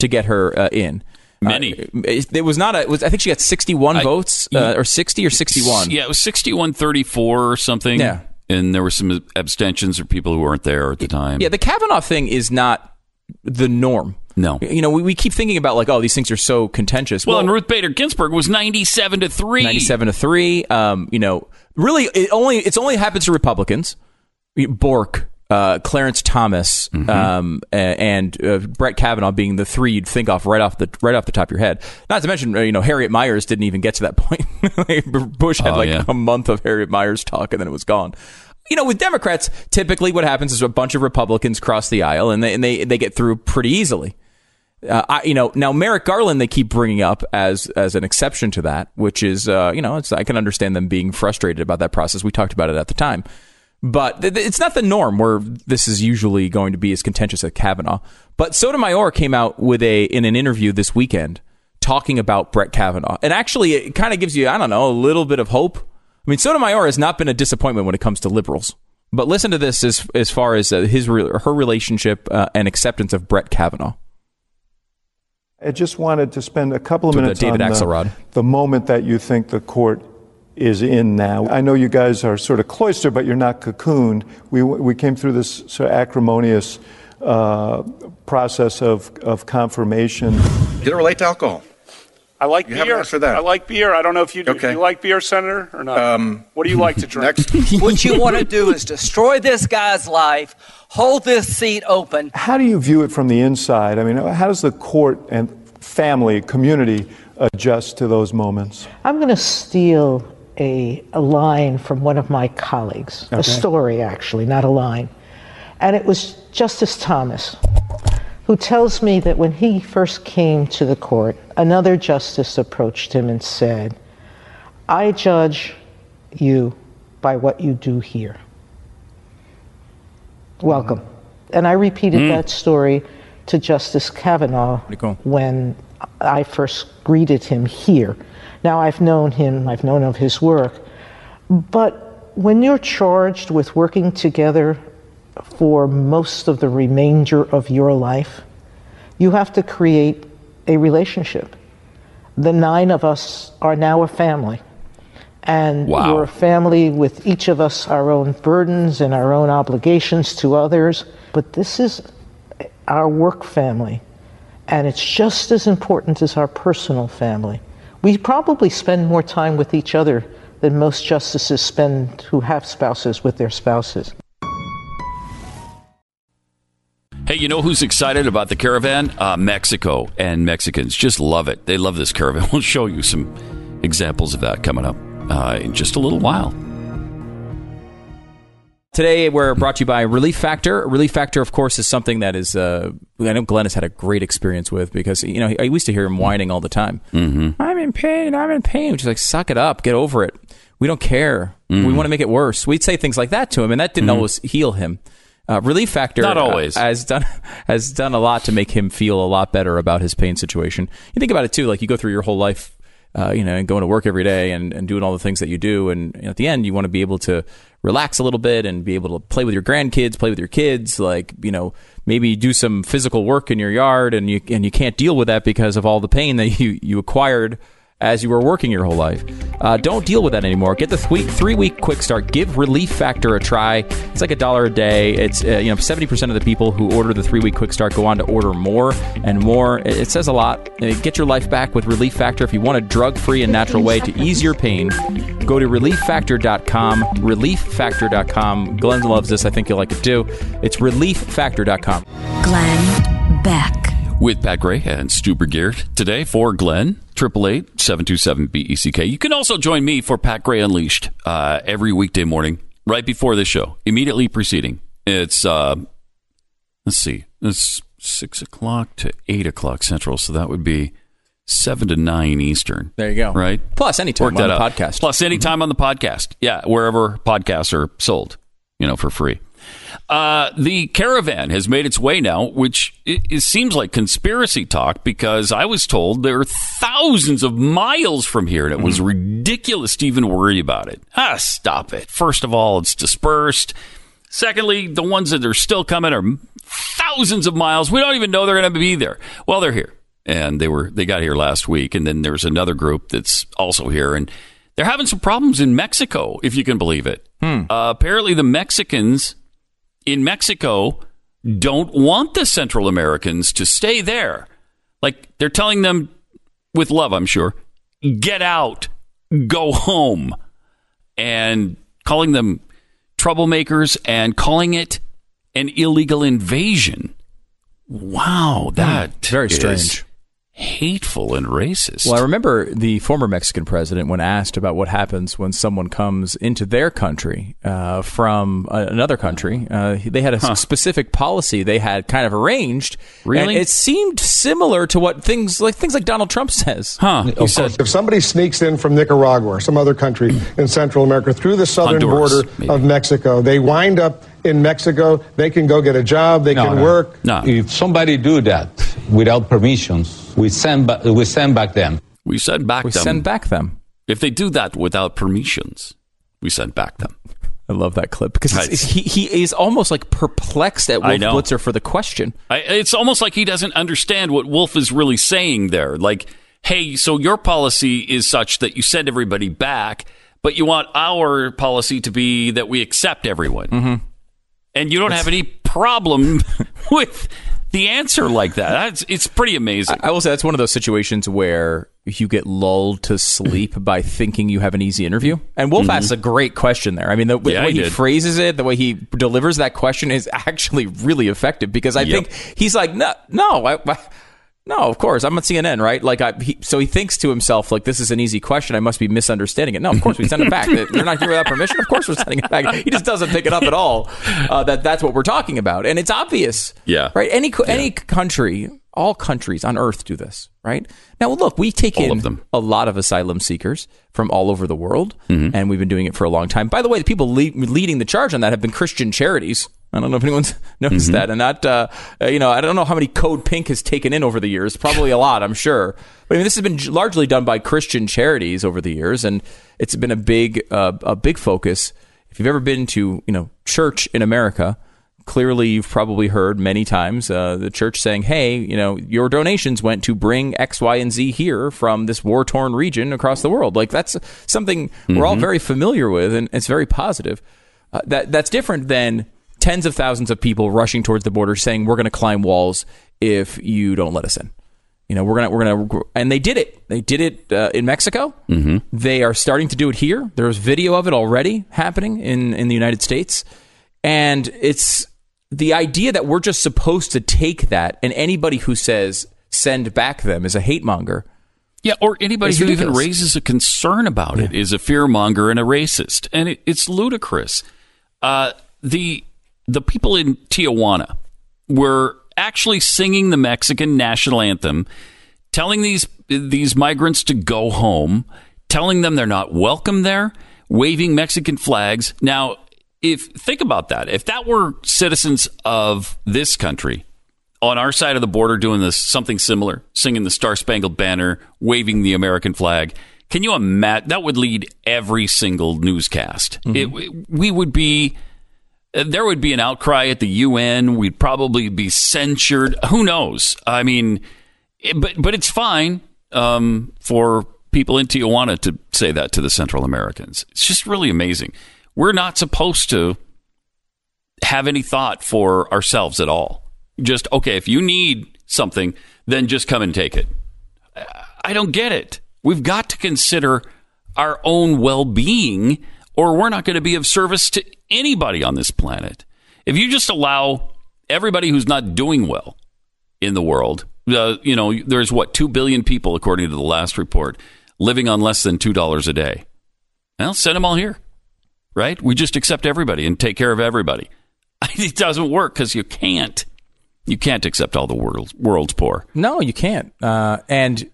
to get her uh, in. Many. Uh, it, it was not a. It was, I think she got 61 votes, uh, or 60 or 61. Yeah, it was 6134 or something. Yeah. And there were some abstentions or people who weren't there at the time. Yeah, the Kavanaugh thing is not the norm. No. You know, we, we keep thinking about like, oh, these things are so contentious. Well, and Ruth Bader Ginsburg was 97 to 3. 97 to 3 um you know really it only it's only happens to republicans bork uh, Clarence Thomas Mm-hmm. um, and uh, Brett Kavanaugh being the three you'd think off right off the right off the top of your head. Not to mention, uh, you know, Harriet Miers didn't even get to that point. Bush had Oh, like yeah. a month of Harriet Miers talk, and then it was gone. You know, with Democrats, typically what happens is a bunch of Republicans cross the aisle, and they and they, they get through pretty easily. Uh, I, you know, now Merrick Garland they keep bringing up as as an exception to that, which is, uh, you know, it's, I can understand them being frustrated about that process. We talked about it at the time, but th- it's not the norm where this is usually going to be as contentious as Kavanaugh. But Sotomayor came out with a in an interview this weekend talking about Brett Kavanaugh, and actually, it kind of gives you, I don't know, a little bit of hope. I mean, Sotomayor has not been a disappointment when it comes to liberals. But listen to this as as far as uh, his re- her relationship uh, and acceptance of Brett Kavanaugh. I just wanted to spend a couple of To the minutes David on Axelrod. the, the moment that you think the court is in now. I know you guys are sort of cloistered, but you're not cocooned. We, we came through this sort of acrimonious uh, process of, of confirmation. Did it relate to alcohol? I like You haven't beer. answered that. I like beer. I don't know if you do. Okay. Do you like beer, Senator, or not? Um, what do you like to drink? Next. what you want to do is destroy this guy's life, hold this seat open. How do you view it from the inside? I mean, how does the court and family, community adjust to those moments? I'm going to steal a, a line from one of my colleagues, Okay. a story actually, not a line. And it was Justice Thomas. who tells me that when he first came to the court, another justice approached him and said, I judge you by what you do here. Welcome. And I repeated Mm. that story to Justice Kavanaugh when I first greeted him here. Now, I've known him, I've known of his work, but when you're charged with working together for most of the remainder of your life, you have to create a relationship. The nine of us are now a family. And Wow. we're a family with each of us our own burdens and our own obligations to others. But this is our work family. And it's just as important as our personal family. We probably spend more time with each other than most justices spend who have spouses with their spouses. Hey, you know who's excited about the caravan? Uh, Mexico and Mexicans just love it. They love this caravan. We'll show you some examples of that coming up uh, in just a little while. Today, we're brought to you by Relief Factor. Relief Factor, of course, is something that is, uh, I know Glenn has had a great experience with because, you know, I used to hear him whining all the time. Mm-hmm. I'm in pain, I'm in pain. Which is like, suck it up, get over it. We don't care. Mhm. We want to make it worse. We'd say things like that to him, and that didn't Mhm. always heal him. Uh, Relief Factor Not uh, always. has done has done a lot to make him feel a lot better about his pain situation. You think about it too, like you go through your whole life, uh, you know, and going to work every day and, and doing all the things that you do, and at the end, you want to be able to relax a little bit and be able to play with your grandkids, play with your kids, like you know, maybe do some physical work in your yard, and you and you can't deal with that because of all the pain that you you acquired as you were working your whole life. Uh, don't deal with that anymore. Get the three, three week quick start. Give Relief Factor a try. It's like a dollar a day. It's uh, you know seventy percent of the people who order the three week quick start go on to order more and more. It, it says a lot. Uh, Get your life back with Relief Factor. If you want a drug free and natural way to ease your pain, go to relieffactor.com. Relieffactor.com. Glenn loves this. I think you'll like it too. It's relieffactor.com. Glenn Beck. With Pat Gray and Stu Geert today for Glenn, 888-727-BECK. E You can also join me for Pat Gray Unleashed uh, every weekday morning, right before this show, immediately preceding. It's, uh, let's see, it's 6 o'clock to 8 o'clock Central, so that would be 7 to 9 Eastern. There you go. Right? Plus anytime Work on that the out. podcast. Plus anytime on the podcast. Yeah, wherever podcasts are sold, you know, for free. Uh, the caravan has made its way now, which it, it seems like conspiracy talk because I was told there are thousands of miles from here, and it was ridiculous to even worry about it. Ah, stop it. First of all, it's dispersed. Secondly, the ones that are still coming are thousands of miles. We don't even know they're going to be there. Well, they're here, and they were they got here last week, and then there's another group that's also here, and they're having some problems in Mexico, if you can believe it. Uh, apparently, the Mexicans in Mexico don't want the Central Americans to stay there. Like they're telling them with love, I'm sure, get out, go home, and calling them troublemakers and calling it an illegal invasion. Wow, hmm, that very is strange. Hateful and racist. Well, I remember the former Mexican president when asked about what happens when someone comes into their country uh, from a- another country. Uh, they had a s- specific policy they had kind of arranged. Really? And it seemed similar to what things like things like Donald Trump says. Huh? He said, if somebody sneaks in from Nicaragua or some other country in Central America through the southern Honduras, border maybe. of Mexico, they wind up in Mexico. They can go get a job. They can work. No. If somebody do that without permissions, we send ba- we send back them. We send back them. we them. send back them. If they do that without permissions, we send back them. I love that clip because it's- he he is almost like perplexed at I Wolf. Blitzer for the question. I, it's almost like he doesn't understand what Wolf is really saying there. Like, hey, so your policy is such that you send everybody back, but you want our policy to be that we accept everyone. Mm-hmm. And you don't have any problem with the answer like that. That's, it's pretty amazing. I will say that's one of those situations where you get lulled to sleep by thinking you have an easy interview. And Wolf Mhm. asks a great question there. I mean, the, the way he phrases it, the way he delivers that question is actually really effective because I Yep. think he's like, no, no, I, I- No, of course. I'm on CNN, right? Like, I, he, so he thinks to himself, like, this is an easy question. I must be misunderstanding it. No, of course we send it back. They're not here without permission. Of course we're sending it back. He just doesn't pick it up at all. Uh, that that's what we're talking about, and it's obvious. Yeah. Right. Any any country, all countries on Earth do this. Right. Now, look, we take All in of them. a lot of asylum seekers from all over the world, Mm-hmm. and we've been doing it for a long time. By the way, the people lead, leading the charge on that have been Christian charities. I don't know if anyone's noticed Mm-hmm. that, and that uh, uh, you know, I don't know how many Code Pink has taken in over the years. Probably a lot, I'm sure. But I mean, this has been largely done by Christian charities over the years, and it's been a big uh, a big focus. If you've ever been to you know church in America, clearly you've probably heard many times uh, the church saying, "Hey, you know, your donations went to bring X, Y, and Z here from this war torn region across the world." Like that's something we're all very familiar with, and it's very positive. Uh, that that's different than tens of thousands of people rushing towards the border saying, "We're going to climb walls if you don't let us in." You know, we're gonna we're gonna and they did it. They did it uh, in Mexico. Mm-hmm. They are starting to do it here. There's video of it already happening in in the United States, and it's the idea that we're just supposed to take that, and anybody who says send back them is a hate monger. Yeah, or anybody who even raises a concern about it is a fearmonger and a racist, and it, it's ludicrous. Uh, the the people in Tijuana were actually singing the Mexican national anthem, telling these these migrants to go home, telling them they're not welcome there, waving Mexican flags. Now, if think about that, if that were citizens of this country on our side of the border doing this something similar, singing the Star Spangled Banner, waving the American flag. Can you imagine that would lead every single newscast? It, we would be there would be an outcry at the UN. We'd probably be censured. Who knows? I mean, it- but but it's fine um, for people in Tijuana to say that to the Central Americans. It's just really amazing. We're not supposed to have any thought for ourselves at all. Just okay, if you need something, then just come and take it. I don't get it. We've got to consider our own well-being or we're not going to be of service to anybody on this planet. If you just allow everybody who's not doing well in the world, uh, you know, there's what 2 billion people according to the last report living on less than $2 a day. Well, send them all here. Right? We just accept everybody and take care of everybody. It doesn't work cuz you can't. You can't accept all the world's, world's poor. No, you can't. Uh, and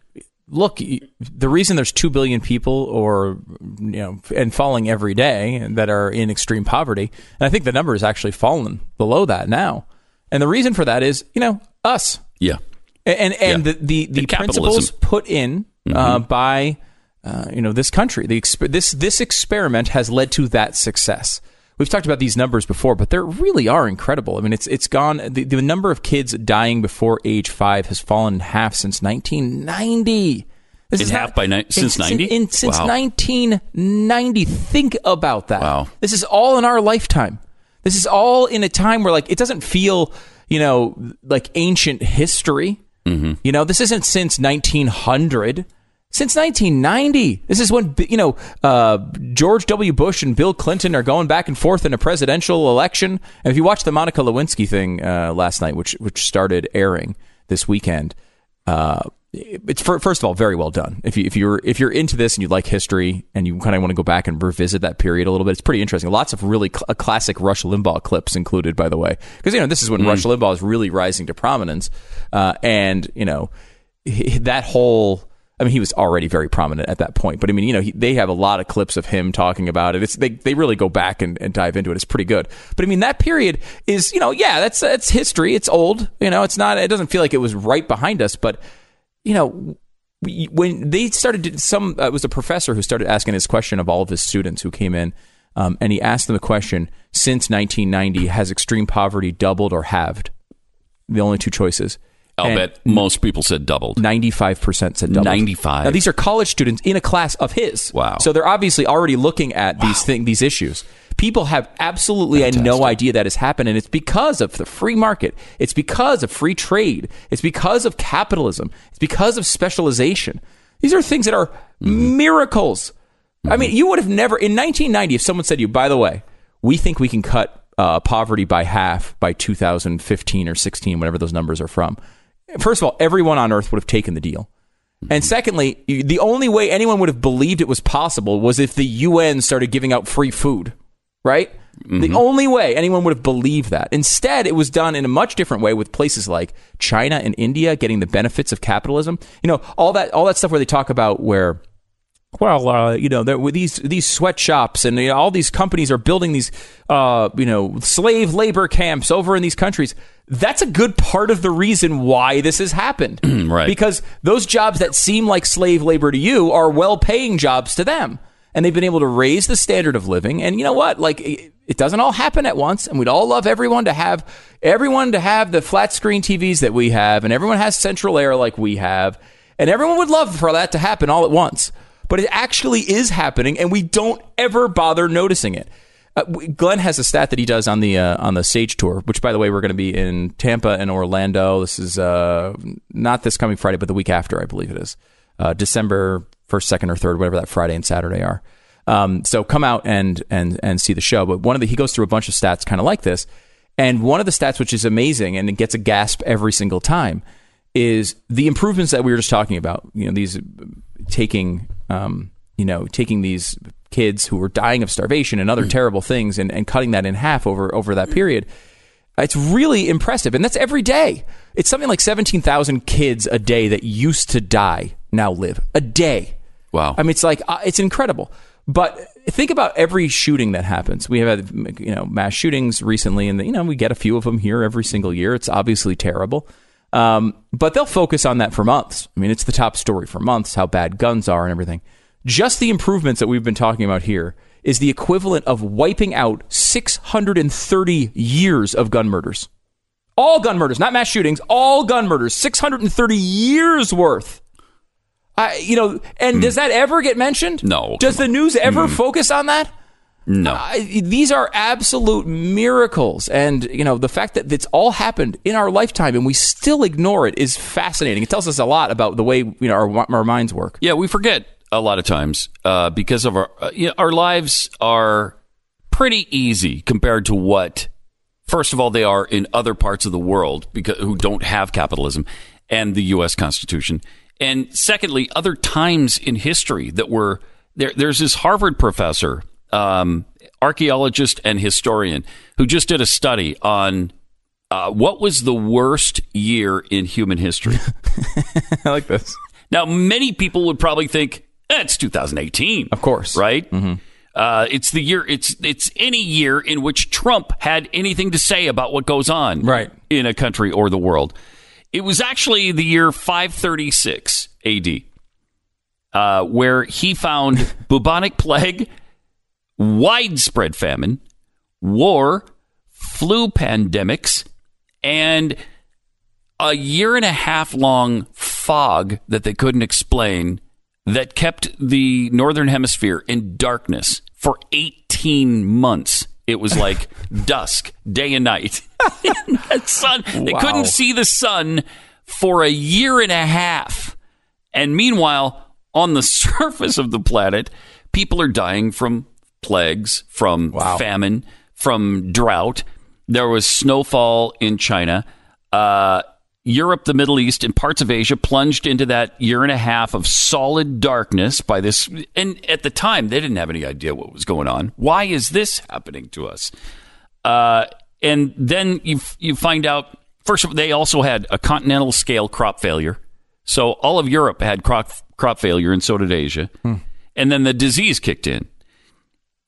look, the reason there's two billion people, or you know, and falling every day that are in extreme poverty, and I think the number has actually fallen below that now. And the reason for that is, you know, us. Yeah. And and Yeah. the the, the principles put in uh, by uh, you know this country, the exp- this this experiment has led to that success. We've talked about these numbers before, but they really are incredible. I mean, it's it's gone. The, the number of kids dying before age five has fallen in half since 1990. This In is half by ni- since in- 90? in- since Wow. 1990. Think about that. Wow. This is all in our lifetime. This is all in a time where like it doesn't feel, you know, like ancient history. Mm-hmm. You know, this isn't since 1900. Since 1990. This is when you know uh, George W. Bush and Bill Clinton are going back and forth in a presidential election. And if you watch the Monica Lewinsky thing uh, last night, which which started airing this weekend, uh, it's fir- first of all very well done. If you if you're if you're into this and you like history and you kind of want to go back and revisit that period a little bit, it's pretty interesting. Lots of really cl- uh, classic Rush Limbaugh clips included, by the way, because you know this is when Rush Limbaugh is really rising to prominence, uh, and you know that whole. I mean, he was already very prominent at that point, but I mean, you know, he, they have a lot of clips of him talking about it. It's they they really go back and, and dive into it. It's pretty good. But I mean, that period is you know, yeah, that's that's history. It's old. You know, it's not. It doesn't feel like it was right behind us, but you know, we- when they started, some uh, it was a professor who started asking this question of all of his students who came in, um, and he asked them the question: Since 1990, has extreme poverty doubled or halved? The only two choices. I'll And bet most people said doubled. 95% said doubled. 95. Now these are college students in a class of his. Wow. So they're obviously already looking at these thing, these issues. People have absolutely no idea that has happened, and it's because of the free market. It's because of free trade. It's because of capitalism. It's because of specialization. These are things that are miracles. I mean, you would have never in 1990 if someone said to you, by the way, we think we can cut uh, poverty by half by 2015 or 16, whatever those numbers are from. First of all, everyone on Earth would have taken the deal. And hmm. secondly, the only way anyone would have believed it was possible was if the UN started giving out free food, right? The mm-hmm. only way anyone would have believed that. Instead, it was done in a much different way with places like China and India getting the benefits of capitalism. You know, all that all that stuff where they talk about where well, uh, you know, there, with these these sweatshops and you know, all these companies are building these, uh, you know, slave labor camps over in these countries. That's a good part of the reason why this has happened, right? Because those jobs that seem like slave labor to you are well-paying jobs to them, and they've been able to raise the standard of living. And you know what? Like, it, it doesn't all happen at once, and we'd all love everyone to have everyone to have the flat screen TVs that we have, and everyone has central air like we have, and everyone would love for that to happen all at once but it actually is happening, and we don't ever bother noticing it. Uh, Glenn has a stat that he does on the uh, on the Sage tour, which, by the way, we're going to be in Tampa and Orlando. This is uh, not this coming Friday, but the week after, I believe it is uh, December first, second, or third, whatever that Friday and Saturday are. Um, so come out and and and see the show. But one of the he goes through a bunch of stats, kind of like this, and one of the stats which is amazing and it gets a gasp every single time is the improvements that we were just talking about. You know, these taking um, you know, taking these kids who were dying of starvation and other terrible things and, and cutting that in half over over that period. It's really impressive, and that's every day. It's something like seventeen thousand kids a day that used to die now live a day. Wow! I mean, it's like uh, it's incredible. But think about every shooting that happens. We have had you know mass shootings recently, and you know we get a few of them here every single year. It's obviously terrible. Um, but they'll focus on that for months. I mean, it's the top story for months how bad guns are and everything. Just the improvements that we've been talking about here is the equivalent of wiping out 630 years of gun murders. All gun murders, not mass shootings, all gun murders, 630 years worth. I, you know, and does that ever get mentioned? No. Does the news ever focus on that? No. Uh, these are absolute miracles. And, you know, the fact that it's all happened in our lifetime and we still ignore it is fascinating. It tells us a lot about the way, you know, our, our minds work. Yeah, we forget a lot of times uh, because of our, uh, you know, our lives are pretty easy compared to what, first of all, they are in other parts of the world because, who don't have capitalism and the U.S. Constitution. And secondly, other times in history that were there. There's this Harvard professor um, archaeologist and historian who just did a study on uh, what was the worst year in human history. I like this. Now, many people would probably think eh, it's 2018, of course, right? Mm-hmm. Uh, it's the year. It's it's any year in which Trump had anything to say about what goes on, right. in a country or the world. It was actually the year 536 A.D., uh, where he found bubonic plague widespread famine, war, flu pandemics, and a year and a half long fog that they couldn't explain that kept the northern hemisphere in darkness for 18 months. It was like dusk, day and night. sun, they couldn't see the sun for a year and a half. And meanwhile, on the surface of the planet, people are dying from plagues, from famine, from drought. There was snowfall in China. Uh, Europe, the Middle East, and parts of Asia plunged into that year and a half of solid darkness by this. And at the time, they didn't have any idea what was going on. Why is this happening to us? Uh, and then you you find out first of all, they also had a continental scale crop failure. So all of Europe had crop crop failure, and so did Asia. And then the disease kicked in.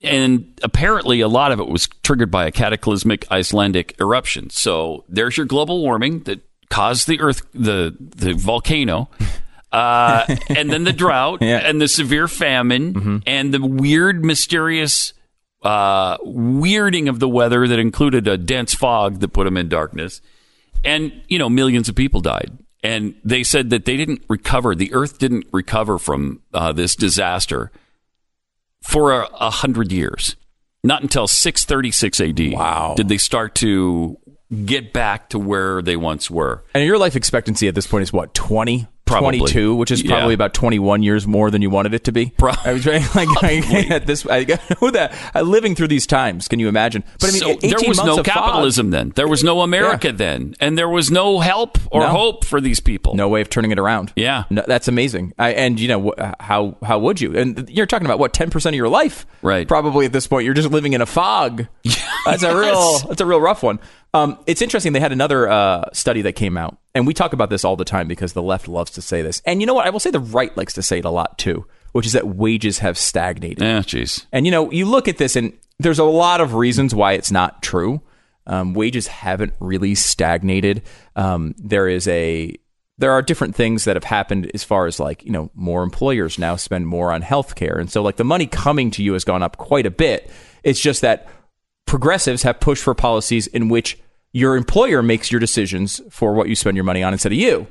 And apparently, a lot of it was triggered by a cataclysmic Icelandic eruption. So there's your global warming that caused the earth, the the volcano, uh, and then the drought, and the severe famine, and the weird, mysterious uh, weirding of the weather that included a dense fog that put them in darkness. And, you know, millions of people died. And they said that they didn't recover, the earth didn't recover from uh, this disaster for a, a hundred years. Not until 636 AD wow. did they start to get back to where they once were. And your life expectancy at this point is what, 20? Probably. 22, which is Yeah. probably about 21 years more than you wanted it to be. I was very, like, I, at this, I, who that, uh, living through these times, can you imagine? But I mean, So 18 there was no of fog- capitalism then. There was no America then, and there was no help or No. hope for these people. No way of turning it around. Yeah, no, that's amazing. I, and you know how how would you? And you're talking about what 10 percent of your life, right? Probably at this point, you're just living in a fog. That's a real that's a real rough one. Um, it's interesting. They had another uh, study that came out, and we talk about this all the time because the left loves to say this. And you know what? I will say the right likes to say it a lot too, which is that wages have stagnated. Yeah, jeez. And you know, you look at this, and there's a lot of reasons why it's not true. Um, wages haven't really stagnated. Um, there is a there are different things that have happened as far as like you know more employers now spend more on healthcare, and so like the money coming to you has gone up quite a bit. It's just that progressives have pushed for policies in which your employer makes your decisions for what you spend your money on instead of you.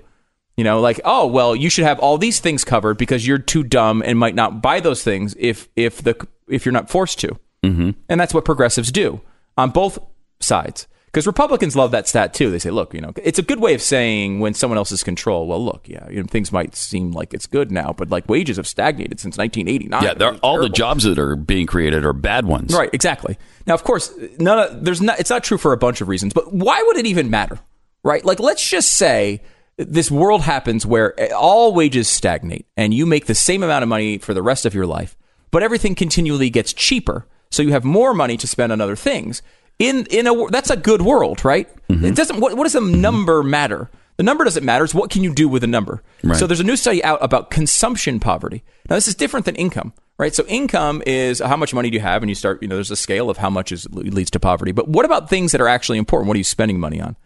You know, like, oh well, you should have all these things covered because you're too dumb and might not buy those things if if the if you're not forced to. Mm-hmm. And that's what progressives do on both sides. Because Republicans love that stat too. They say, look, you know, it's a good way of saying when someone else is control. Well, look, yeah, you know, things might seem like it's good now, but like wages have stagnated since 1989. Yeah, they're, all the jobs that are being created are bad ones. Right, exactly. Now, of course, none of, there's not. It's not true for a bunch of reasons. But why would it even matter? Right? Like, let's just say this world happens where eh, all wages stagnate, and you make the same amount of money for the rest of your life, but everything continually gets cheaper, so you have more money to spend on other things. In in a that's a good world, right? Mm-hmm. It doesn't. What, what does a mm-hmm. number matter? The number doesn't matter. It's what can you do with a number. Right. So there's a new study out about consumption poverty. Now this is different than income, right? So income is how much money do you have, and you start. You know, there's a scale of how much is leads to poverty. But what about things that are actually important? What are you spending money on?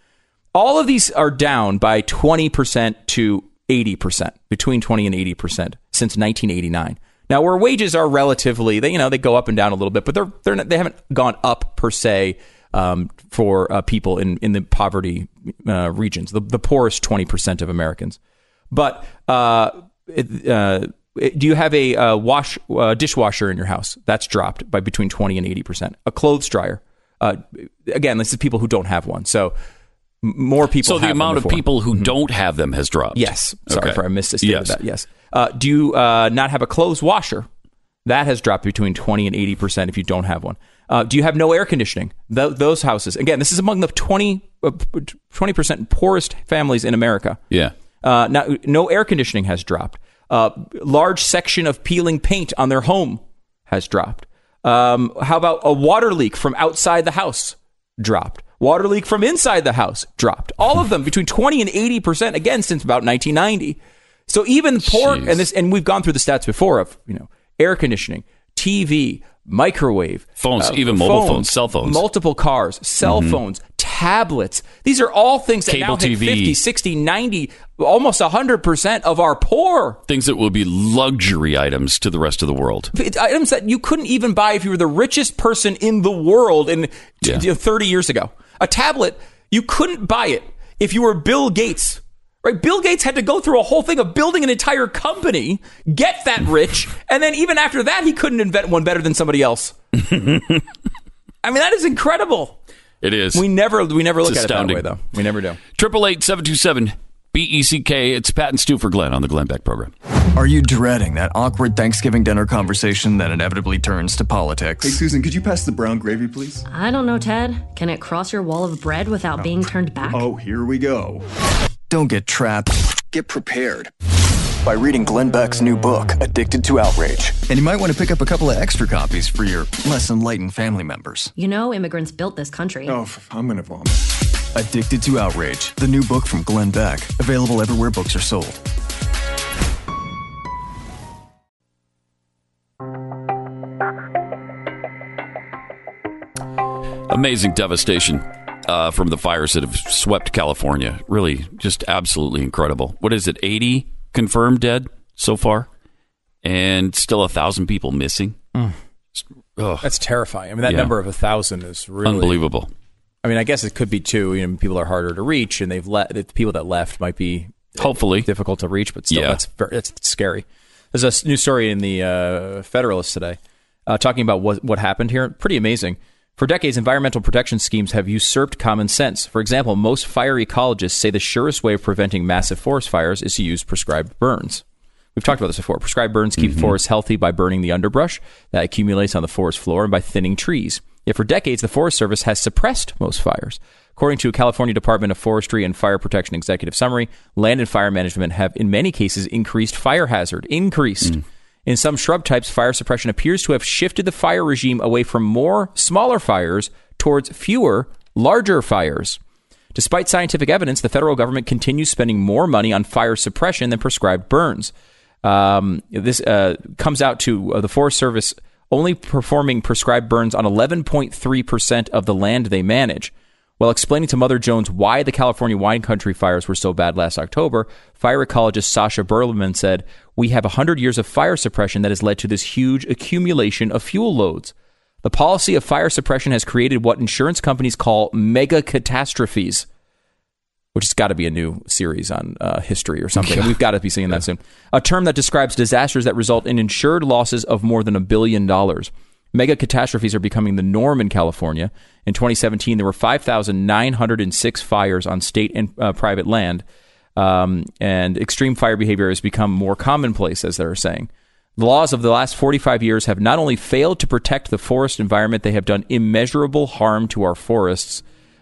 All of these are down by 20% to 80%, between 20 and 80% since 1989. Now, where wages are relatively, they you know they go up and down a little bit, but they're they're not, they haven't gone up per se um, for uh, people in in the poverty uh, regions, the the poorest 20% of Americans. But uh, it, uh, do you have a uh, wash uh, dishwasher in your house? That's dropped by between 20 and 80%. A clothes dryer. Uh, again, this is people who don't have one. So more people. So the have them amount of people who don't have them has dropped. Yes. Sorry Okay. for I missed a Yes. that. Yes. Uh, do you uh, not have a clothes washer? That has dropped between 20 and 80% if you don't have one. Uh, do you have no air conditioning? Th- those houses. Again, this is among the 20, uh, 20% poorest families in America. Yeah. Uh, now, no air conditioning has dropped. Uh, large section of peeling paint on their home has dropped. Um, how about a water leak from outside the house? Dropped. Water leak from inside the house? Dropped. All of them between 20 and 80% again since about 1990. So even poor, and this, and we've gone through the stats before of, you know, air conditioning, TV, microwave, Phones, even mobile phones, cell phones. multiple cars, cell Mhm. phones, tablets. These are all things that Cable now hit TV. 50, 60, 90, almost 100% of our poor. Things that will be luxury items to the rest of the world. It's items that you couldn't even buy if you were the richest person in the world in Yeah. 30 years ago. A tablet, you couldn't buy it if you were Bill Gates. Right? Bill Gates had to go through a whole thing of building an entire company, get that rich, and then even after that, he couldn't invent one better than somebody else. I mean, that is incredible. It is. We never, we never It's look at it that way, though. We never do. Triple eight seven two seven B E C K. It's Pat and Stu for Glenn on the Glenn Beck program. Are you dreading that awkward Thanksgiving dinner conversation that inevitably turns to politics? Hey, Susan, could you pass the brown gravy, please? I don't know, Ted. Can it cross your wall of bread without being turned back? Oh, here we go. Don't get trapped. Get prepared by reading Glenn Beck's new book, Addicted to Outrage. And you might want to pick up a couple of extra copies for your less enlightened family members. You know, immigrants built this country. Oh, f- I'm gonna vomit. Addicted to Outrage, the new book from Glenn Beck, available everywhere books are sold. Amazing devastation uh, from the fires that have swept California. Really, just absolutely incredible. What is it? 80 confirmed dead so far, and still a thousand people missing. Mm. That's terrifying. I mean, that Yeah. number of a thousand is really Unbelievable. I mean, I guess it could be too. You know, people are harder to reach, and they've let the people that left might be hopefully difficult to reach, but still, Yeah. that's very, that's scary. There's a new story in the uh, Federalist today uh, talking about what what happened here. Pretty amazing. For decades, environmental protection schemes have usurped common sense. For example, most fire ecologists say the surest way of preventing massive forest fires is to use prescribed burns. We've talked about this before. Prescribed burns keep mm-hmm. forests healthy by burning the underbrush that accumulates on the forest floor and by thinning trees. Yet for decades, the Forest Service has suppressed most fires. According to a California Department of Forestry and Fire Protection executive summary, land and fire management have, in many cases, increased fire hazard. Increased. Mm. In some shrub types, fire suppression appears to have shifted the fire regime away from more smaller fires towards fewer larger fires. Despite scientific evidence, the federal government continues spending more money on fire suppression than prescribed burns. Um, this uh, comes out to uh, the Forest Service only performing prescribed burns on 11.3% of the land they manage. While explaining to Mother Jones why the California wine country fires were so bad last October, fire ecologist Sasha Berleman said, We have 100 years of fire suppression that has led to this huge accumulation of fuel loads. The policy of fire suppression has created what insurance companies call mega catastrophes, which has got to be a new series on uh, history or something. We've got to be seeing that soon. A term that describes disasters that result in insured losses of more than a billion dollars. Mega catastrophes are becoming the norm in California. In 2017, there were 5,906 fires on state and uh, private land, um, and extreme fire behavior has become more commonplace, as they're saying. The laws of the last 45 years have not only failed to protect the forest environment, they have done immeasurable harm to our forests.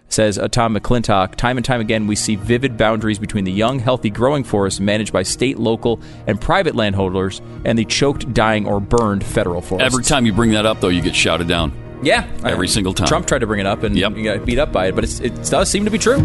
Says uh, Tom McClintock, time and time again, we see vivid boundaries between the young, healthy, growing forests managed by state, local, and private landholders and the choked, dying, or burned federal forests. Every time you bring that up, though, you get shouted down. Yeah. Every single time. Trump tried to bring it up and Yep. he got beat up by it, but it's, it does seem to be true.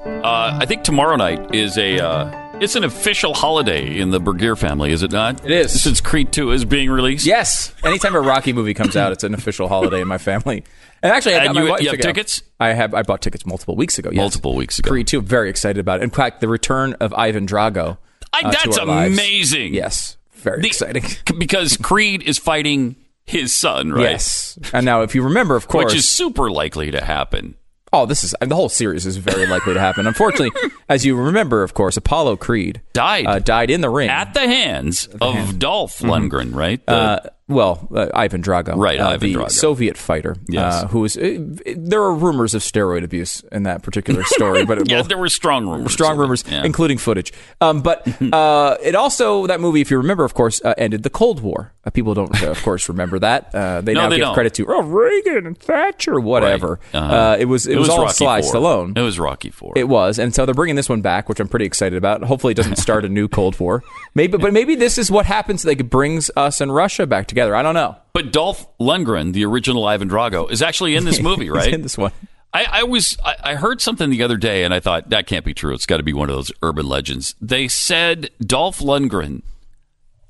Uh, I think tomorrow night is a uh, it's an official holiday in the Burguiere family, is it not? It is. Since Creed Two is being released. Yes. Anytime a Rocky movie comes out, it's an official holiday in my family. And actually, I got And my you- wife you have go. tickets? I have. I bought tickets multiple weeks ago. Yes. Multiple weeks ago. Creed 2, very excited about it. In fact, the return of Ivan Drago. I, uh, that's our lives. amazing. Yes. Very The- exciting. because Creed is fighting his son, right? Yes. And now, if you remember, of course. Which is super likely to happen. Oh, this is the whole series is very likely to happen. Unfortunately, as you remember, of course, Apollo Creed Died. uh, died in the ring At the hands of Dolph Lundgren, right? The- Uh, well, uh, Ivan Drago, Right, uh, Ivan the Drago. Soviet fighter, Yes. uh, who was. Uh, there are rumors of steroid abuse in that particular story, but yeah, will- there were strong rumors. strong rumors, Yeah. including footage. Um, but uh, it also that movie, if you remember, of course, uh, ended the Cold War. Uh, people don't, uh, of course, remember that. Uh, they No, now they give don't. credit to oh, Reagan and Thatcher, whatever. Right. Uh-huh. Uh, it was it, was, all Rocky Sly Four. Stallone. It was Rocky Four. It was, and so they're bringing this one back, which I'm pretty excited about. Hopefully, it doesn't start a new Cold War. Maybe, but maybe this is what happens. Like, brings us and Russia back together. I don't know. But Dolph Lundgren, the original Ivan Drago, is actually in this movie, He's right? in this one. I, I was I, I heard something the other day, and I thought that can't be true. It's got to be one of those urban legends. They said Dolph Lundgren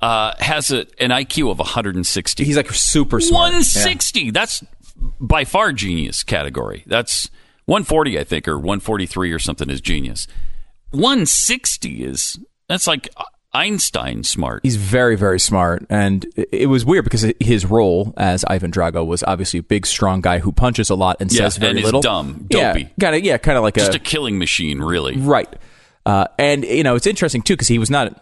uh, has a, an IQ of 160. He's like super smart. 160. That's by far genius category. That's 140, I think, or 143 or something is genius. 160 is that's like Einstein smart. He's very, very smart, and it- was weird because his role as Ivan Drago was obviously a big, strong guy who punches a lot and Yeah, says very and is little. dumb, yeah, dopey. kind of, yeah, kind of like a Just a, a killing machine, really. right. Uh, and you know, it's interesting too because he was not,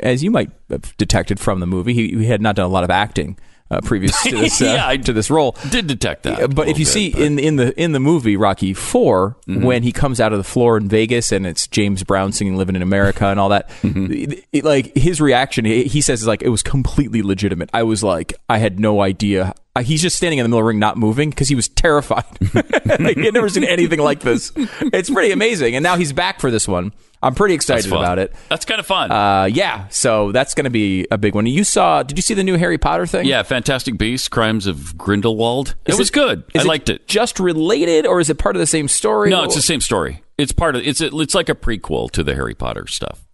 as you might have detected from the movie, he, he had not done a lot of acting uh, previous to this uh, Yeah, I to this role. Did detect that. But if you bit, see but- in in the in the movie Rocky 4 Mm-hmm. when he comes out of the floor in Vegas and it's James Brown singing "Living in America" and all that, Mm-hmm. it- it- like his reaction, he, he says is like it was completely legitimate. I was like, I had no idea. Uh, He's just standing in the middle of the ring, not moving, because he was terrified. like, he had never seen anything like this. It's pretty amazing, and now he's back for this one. I'm pretty excited about it. That's kind of fun. Uh, yeah, so that's going to be a big one. You saw? Did you see the new Harry Potter thing? yeah, Fantastic Beasts: Crimes of Grindelwald. Is it was good. I is liked it. Just related, or is it part of the same story? No, it's the same story. It's part of it's a, it's like a prequel to the Harry Potter stuff.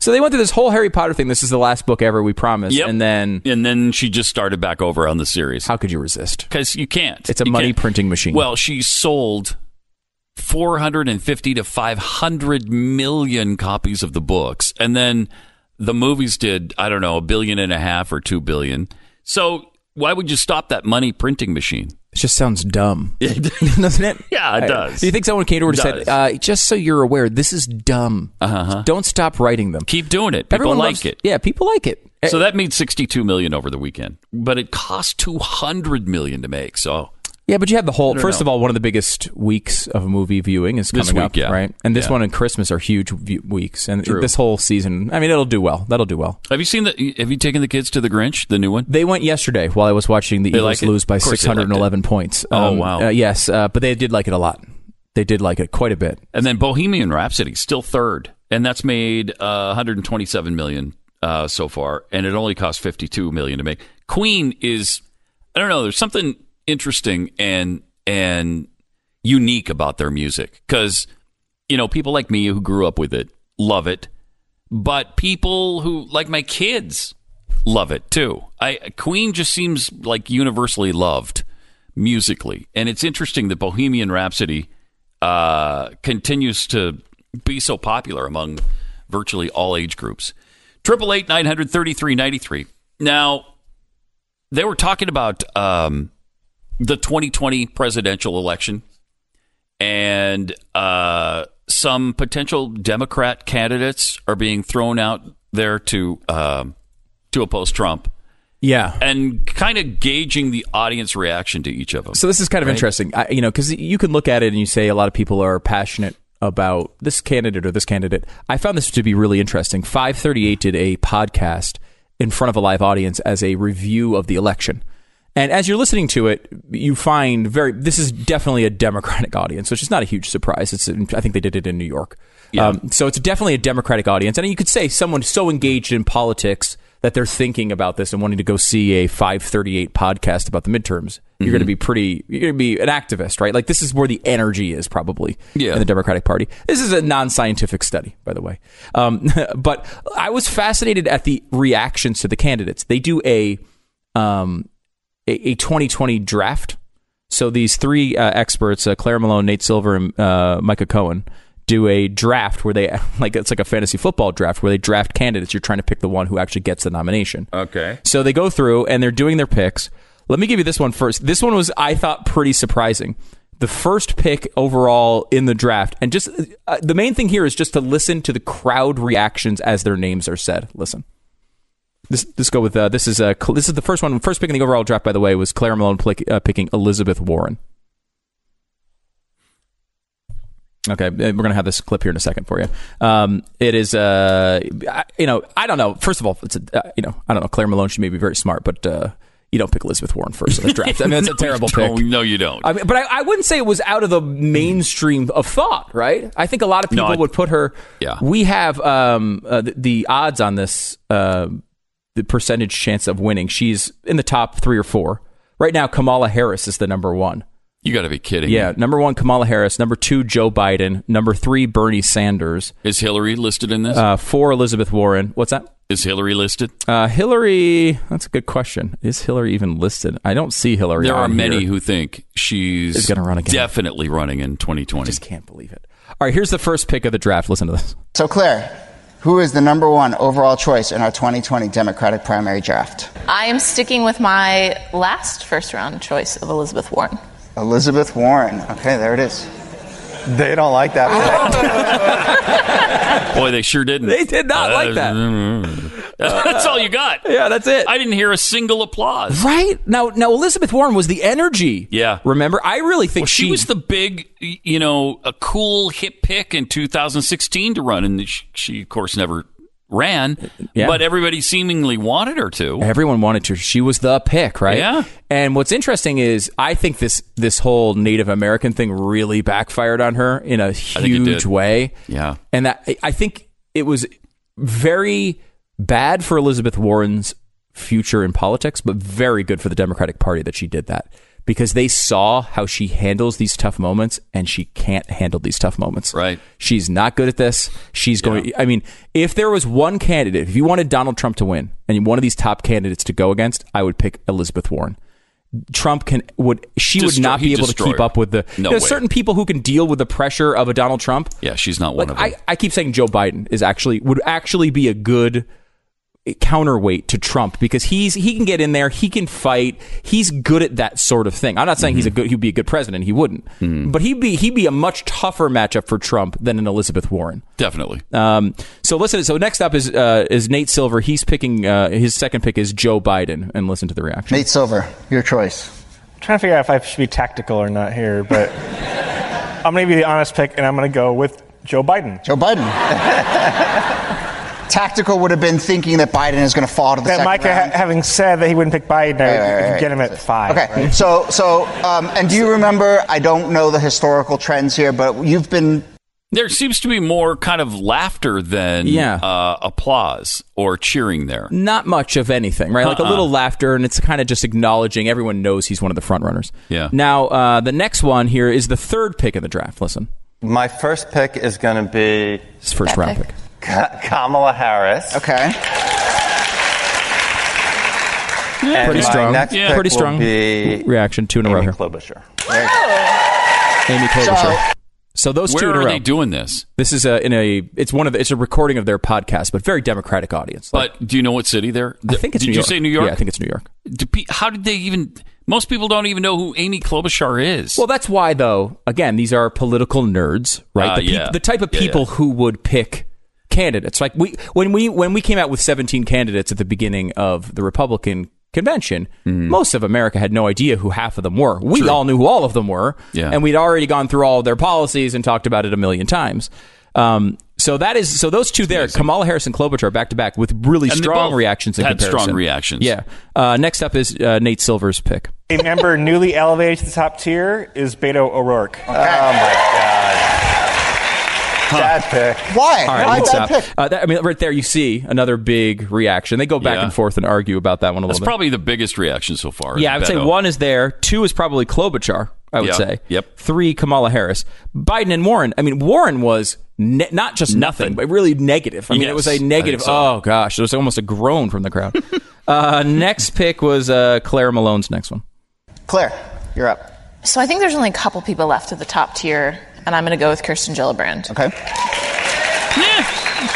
So they went through this whole Harry Potter thing. This is the last book ever, we promise. Yep. And then And then she just started back over on the series how could you resist? because you can't. It's a You money can't. printing machine. Well, she sold 450 to 500 million copies of the books. And then the movies did, I don't know, a billion and a half or 2 billion. So why would you stop that money printing machine? it just sounds dumb, doesn't it? Yeah, it does. Do you think someone came to her and said, uh, "Just so you're aware, this is dumb. Uh-huh. Don't stop writing them. Keep doing it. People Everyone like loves- it. Yeah, people like it. So that made 62 million over the weekend, but it cost 200 million to make. So Yeah, but you have the whole. First know. of all, one of the biggest weeks of movie viewing is This coming week, up, yeah. right? And this Yeah. one and Christmas are huge view- weeks, and True. this whole season. I mean, it'll do well. That'll do well. have you seen the? Have you taken the kids to the Grinch, the new one? They went yesterday while I was watching the They Eagles like lose by they liked it. 611 points. Oh, Um, wow. uh, yes, uh, but they did like it a lot. They did like it quite a bit. And then Bohemian Rhapsody still third, and that's made uh, 127 million uh, so far, and it only cost 52 million to make. Queen is, I don't know, there's something interesting and and unique about their music because you know people like me who grew up with it love it, but people who like my kids love it too. I Queen just seems like universally loved musically, and it's interesting that Bohemian Rhapsody uh, continues to be so popular among virtually all age groups. Triple eight nine hundred thirty three ninety three. Now they were talking about um, the 2020 presidential election and uh, some potential Democrat candidates are being thrown out there to um to oppose Trump. Yeah. And kind of gauging the audience reaction to each of them. So this is kind of Right? interesting, I, you know, because you can look at it and you say a lot of people are passionate about this candidate or this candidate. I found this to be really interesting. 538 did a podcast in front of a live audience as a review of the election. And as you're listening to it, you find very this is definitely a Democratic audience, which is not a huge surprise. It's I think they did it in New York, um, so it's definitely a Democratic audience. And you could say someone so engaged in politics that they're thinking about this and wanting to go see a 538 podcast about the midterms. You're going to be pretty. You're going to be an activist, right? Like this is where the energy is probably Yeah. in the Democratic Party. This is a non-scientific study, by the way. Um, but I was fascinated at the reactions to the candidates. They do a um, a, a 2020 draft. So these three uh, experts, uh, Claire Malone, Nate Silver, and uh, Micah Cohen, do a draft where they like it's like a fantasy football draft where they draft candidates. You're trying to pick the one who actually gets the nomination. Okay. So they go through and they're doing their picks. Let me give you this one first. This one was I thought pretty surprising. The first pick overall in the draft, and just uh, the main thing here is just to listen to the crowd reactions as their names are said. Listen. This this go with uh, this is uh, this is the first one. First pick in the overall draft, by the way, was Claire Malone uh, picking Elizabeth Warren. Okay, uh, we're gonna have this clip here in a second for you. Um, it is, uh, I- you know, I don't know. First of all, it's a, uh, you know, I don't know. Claire Malone, she may be very smart, but uh, you don't pick Elizabeth Warren first in the draft. I mean, that's a No, terrible you don't. pick. No, you don't. I mean, but I, I wouldn't say it was out of the mainstream of thought, right? I think a lot of No, people I- would put her. Yeah. We have um, uh, the, the odds on this, uh, the percentage chance of winning. She's in the top three or four right now. Kamala Harris is the number one. You got to be kidding. Yeah, me. number one Kamala Harris, number two Joe Biden, number three Bernie Sanders, Is Hillary listed in this? uh, four Elizabeth Warren. What's that? Is Hillary listed? Uh, Hillary. That's a good question. Is Hillary even listed? I don't see Hillary. There are many here. who think she's gonna run again. Definitely running in 2020. I just can't believe it. All right, here's the first pick of the draft. Listen to this. So, Claire, who is the number one overall choice in our 2020 Democratic primary draft? I am sticking with my last first round choice of Elizabeth Warren. Elizabeth Warren. Okay, there it is. They don't like that Boy, they sure didn't. They did not like that. that's all you got. Yeah, that's it. I didn't hear a single applause. Right now, now Elizabeth Warren was the energy. Yeah. Remember, I really think Well, she, was the big, you know, a cool hip pick in 2016 to run, and she, she of course, never ran. Yeah. But everybody seemingly wanted her to. Everyone wanted to. She was the pick, right? Yeah. And what's interesting is I think this this whole Native American thing really backfired on her in a huge way. Yeah. And that I think it was very bad for Elizabeth Warren's future in politics, but very good for the Democratic Party that she did that. Because they saw how she handles these tough moments and she can't handle these tough moments. Right. She's not good at this. She's going I mean, if there was one candidate, if you wanted Donald Trump to win and one of these top candidates to go against, I would pick Elizabeth Warren. Trump can would she would not be able to keep her. up with the No there's way. certain people who can deal with the pressure of a Donald Trump. Yeah, she's not one Like of them. I, I keep saying Joe Biden is actually would actually be a good counterweight to Trump because he's he can get in there, he can fight, he's good at that sort of thing. I'm not saying he's a good he'd be a good president, he wouldn't, but he'd be he'd be a much tougher matchup for Trump than an Elizabeth Warren. Definitely. Um, so listen. So next up is uh, is Nate Silver. He's picking uh, his second pick is Joe Biden, and listen to the reaction. Nate Silver, your choice. I'm trying to figure out if I should be tactical or not here, but I'm going to be the honest pick, and I'm going to go with Joe Biden. Joe Biden. Tactical would have been thinking that Biden is going to fall to the That second Micah, round. ha- having said that he wouldn't pick Biden, I Right, right, right. get him at five. Okay, right? so so um, and do you remember? I don't know the historical trends here, but you've been There seems to be more kind of laughter than Yeah. uh, applause or cheering there. Not much of anything, right? Like a Uh-uh. little laughter, and it's kind of just acknowledging everyone knows he's one of the front runners. Yeah. Now, uh, the next one here is the third pick of the draft. Listen, My first pick is going to be his first round pick. Ka- Kamala Harris. Okay. And Pretty my strong. Next Yeah. pick Pretty will strong Be reaction. Two in a row Amy here. Klobuchar. Amy Klobuchar. So, those Where two in a are row. they doing this? This is a, in a. It's one of. The, it's a recording of their podcast, but very democratic audience. Like, But do you know what city they're? I think it's Did New you York. say New York? Yeah, I think it's New York. Do pe- How did they even? Most people don't even know who Amy Klobuchar is. Well, that's why, though. Again, these are political nerds, right? Ah, the, peop- yeah. the type of Yeah, people yeah. who would pick candidates. Like we when we when we came out with 17 candidates at the beginning of the Republican convention, Mm-hmm. most of America had no idea who half of them were. We all knew who all of them were, Yeah. and we'd already gone through all of their policies and talked about it a million times. Um, so that is so those two there, Kamala Harris and Klobuchar, back to back with really And they strong both reactions. In had strong reactions. Yeah. Uh, next up is uh, Nate Silver's pick. A member newly elevated to the top tier is Beto O'Rourke. Oh my God. Bad pick. Why? All right, Why let's bad pick? Uh, that, I mean, right there, you see another big reaction. They go back Yeah. and forth and argue about that one a That's little bit. That's probably the biggest reaction so far. yeah, I would say one is there. Two is probably Klobuchar. I would Yeah. say. Yep. Three, Kamala Harris. Biden and Warren. I mean, Warren was ne- not just nothing, but really negative. I mean, it was a negative. so. Oh gosh, it was almost a groan from the crowd. uh, next pick was uh, Claire Malone's next one. Claire, you're up. So I think there's only a couple people left at the top tier, and I'm going to go with Kirsten Gillibrand. Okay.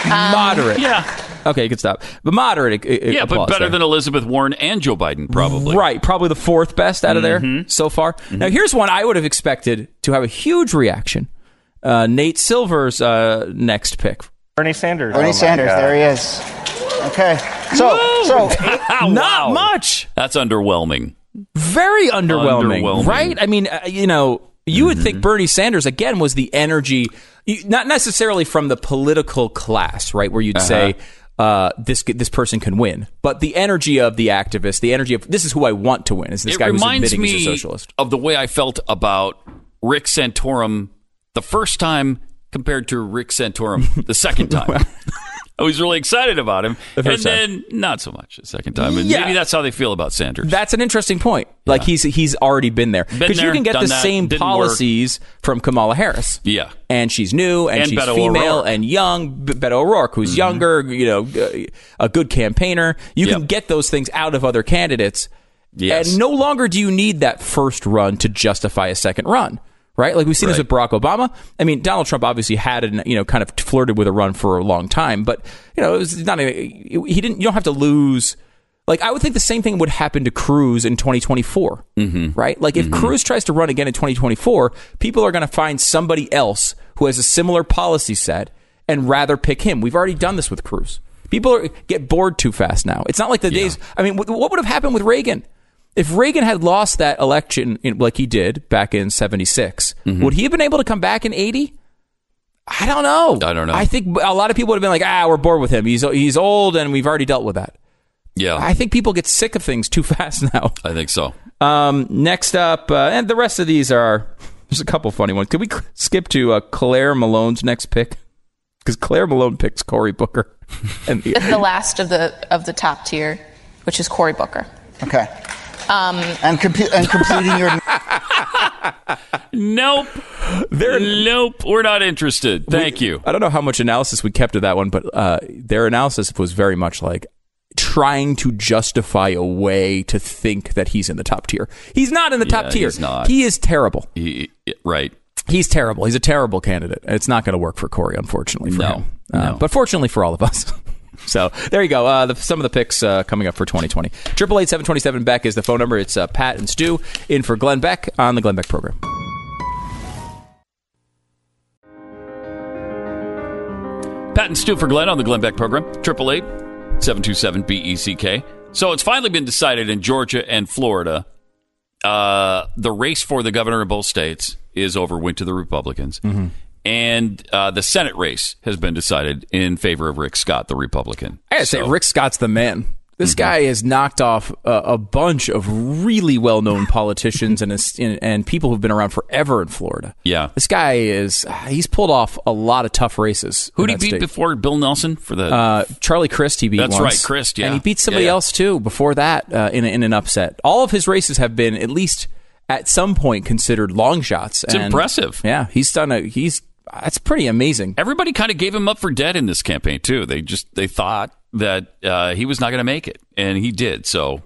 moderate. Yeah. Okay, you can stop. But moderate. Yeah, but better there. than Elizabeth Warren and Joe Biden, probably. Right, probably the fourth best out of there Mhm. so far. Now, here's one I would have expected to have a huge reaction. Uh, Nate Silver's uh, next pick. Bernie Sanders. Bernie Sanders, there he is. Okay. So, so Not much. That's underwhelming. Very underwhelming, Underwhelming. right? I mean, uh, you know, you would think Bernie Sanders again was the energy, not necessarily from the political class, right? Where you'd Uh-huh. say uh, this this person can win, but the energy of the activist, the energy of this is who I want to win. Is this it guy who's admitting me he's a socialist? of the way I felt about Rick Santorum the first time compared to Rick Santorum the second time. I was really excited about him, The and time. then not so much the second time. And Yeah. maybe that's how they feel about Sanders. That's an interesting point. Like he's he's already been there because you can get the that, same didn't work. policies from Kamala Harris. yeah, and she's new and, And she's Beto female O'Rourke. Mm-hmm. and young. Beto O'Rourke, who's younger, you know, a good campaigner. You can get those things out of other candidates, Yes. and no longer do you need that first run to justify a second run. Right, like we've seen this with Barack Obama. I mean, Donald Trump obviously had an, you know, kind of flirted with a run for a long time, but you know, it was not a, he didn't. You don't have to lose. Like I would think the same thing would happen to Cruz in 2024, mm-hmm. right? Like if Cruz tries to run again in 2024, people are going to find somebody else who has a similar policy set and rather pick him. We've already done this with Cruz. People are, get bored too fast now. It's not like the days. I mean, wh- what would have happened with Reagan? If Reagan had lost that election in, like he did back in 76, would he have been able to come back in 80? I don't know. I don't know. I think a lot of people would have been like, ah, we're bored with him. He's he's old, and we've already dealt with that. yeah, I think people get sick of things too fast now. I think so. Um, next up, uh, and the rest of these are there's a couple funny ones. Could we skip to uh, Claire Malone's next pick? Because Claire Malone picks Cory Booker, and the, The last of the of the top tier, which is Cory Booker. okay. Um, And, compu- and completing your Nope. nope. We're not interested. Thank you. I don't know how much analysis we kept of that one, but uh, their analysis was very much like trying to justify a way to think that he's in the top tier. He's not in the Yeah, top tier. he's not. He is terrible. He- right. He's terrible. He's a terrible candidate. It's not going to work for Cory, unfortunately. For No. him. Uh, No. But fortunately for all of us. So there you go. Uh, the, some of the picks uh, coming up for 2020. Triple eight seven twenty seven Beck is the phone number. It's uh, Pat and Stu in for Glenn Beck on the Glenn Beck program. Pat and Stu for Glenn on the Glenn Beck program. Triple eight seven two seven B E C K. So it's finally been decided in Georgia and Florida. Uh, the race for the governor of both states is over. Went to the Republicans. And uh, the Senate race has been decided in favor of Rick Scott, the Republican. I gotta say, Rick Scott's the man. This guy has knocked off a, a bunch of really well-known politicians and, is- and and people who've been around forever in Florida. Yeah. This guy is he's pulled off a lot of tough races. Who did he beat state. before Bill Nelson for the? Uh, Charlie Crist, he beat That's once. right, Crist, yeah. and he beat somebody Yeah, yeah. else too before that uh, in a, in an upset. All of his races have been at least at some point considered long shots. It's and- impressive. Yeah, he's done a he's that's pretty amazing. Everybody kind of gave him up for dead in this campaign too. They just they thought that uh, he was not going to make it, and he did. So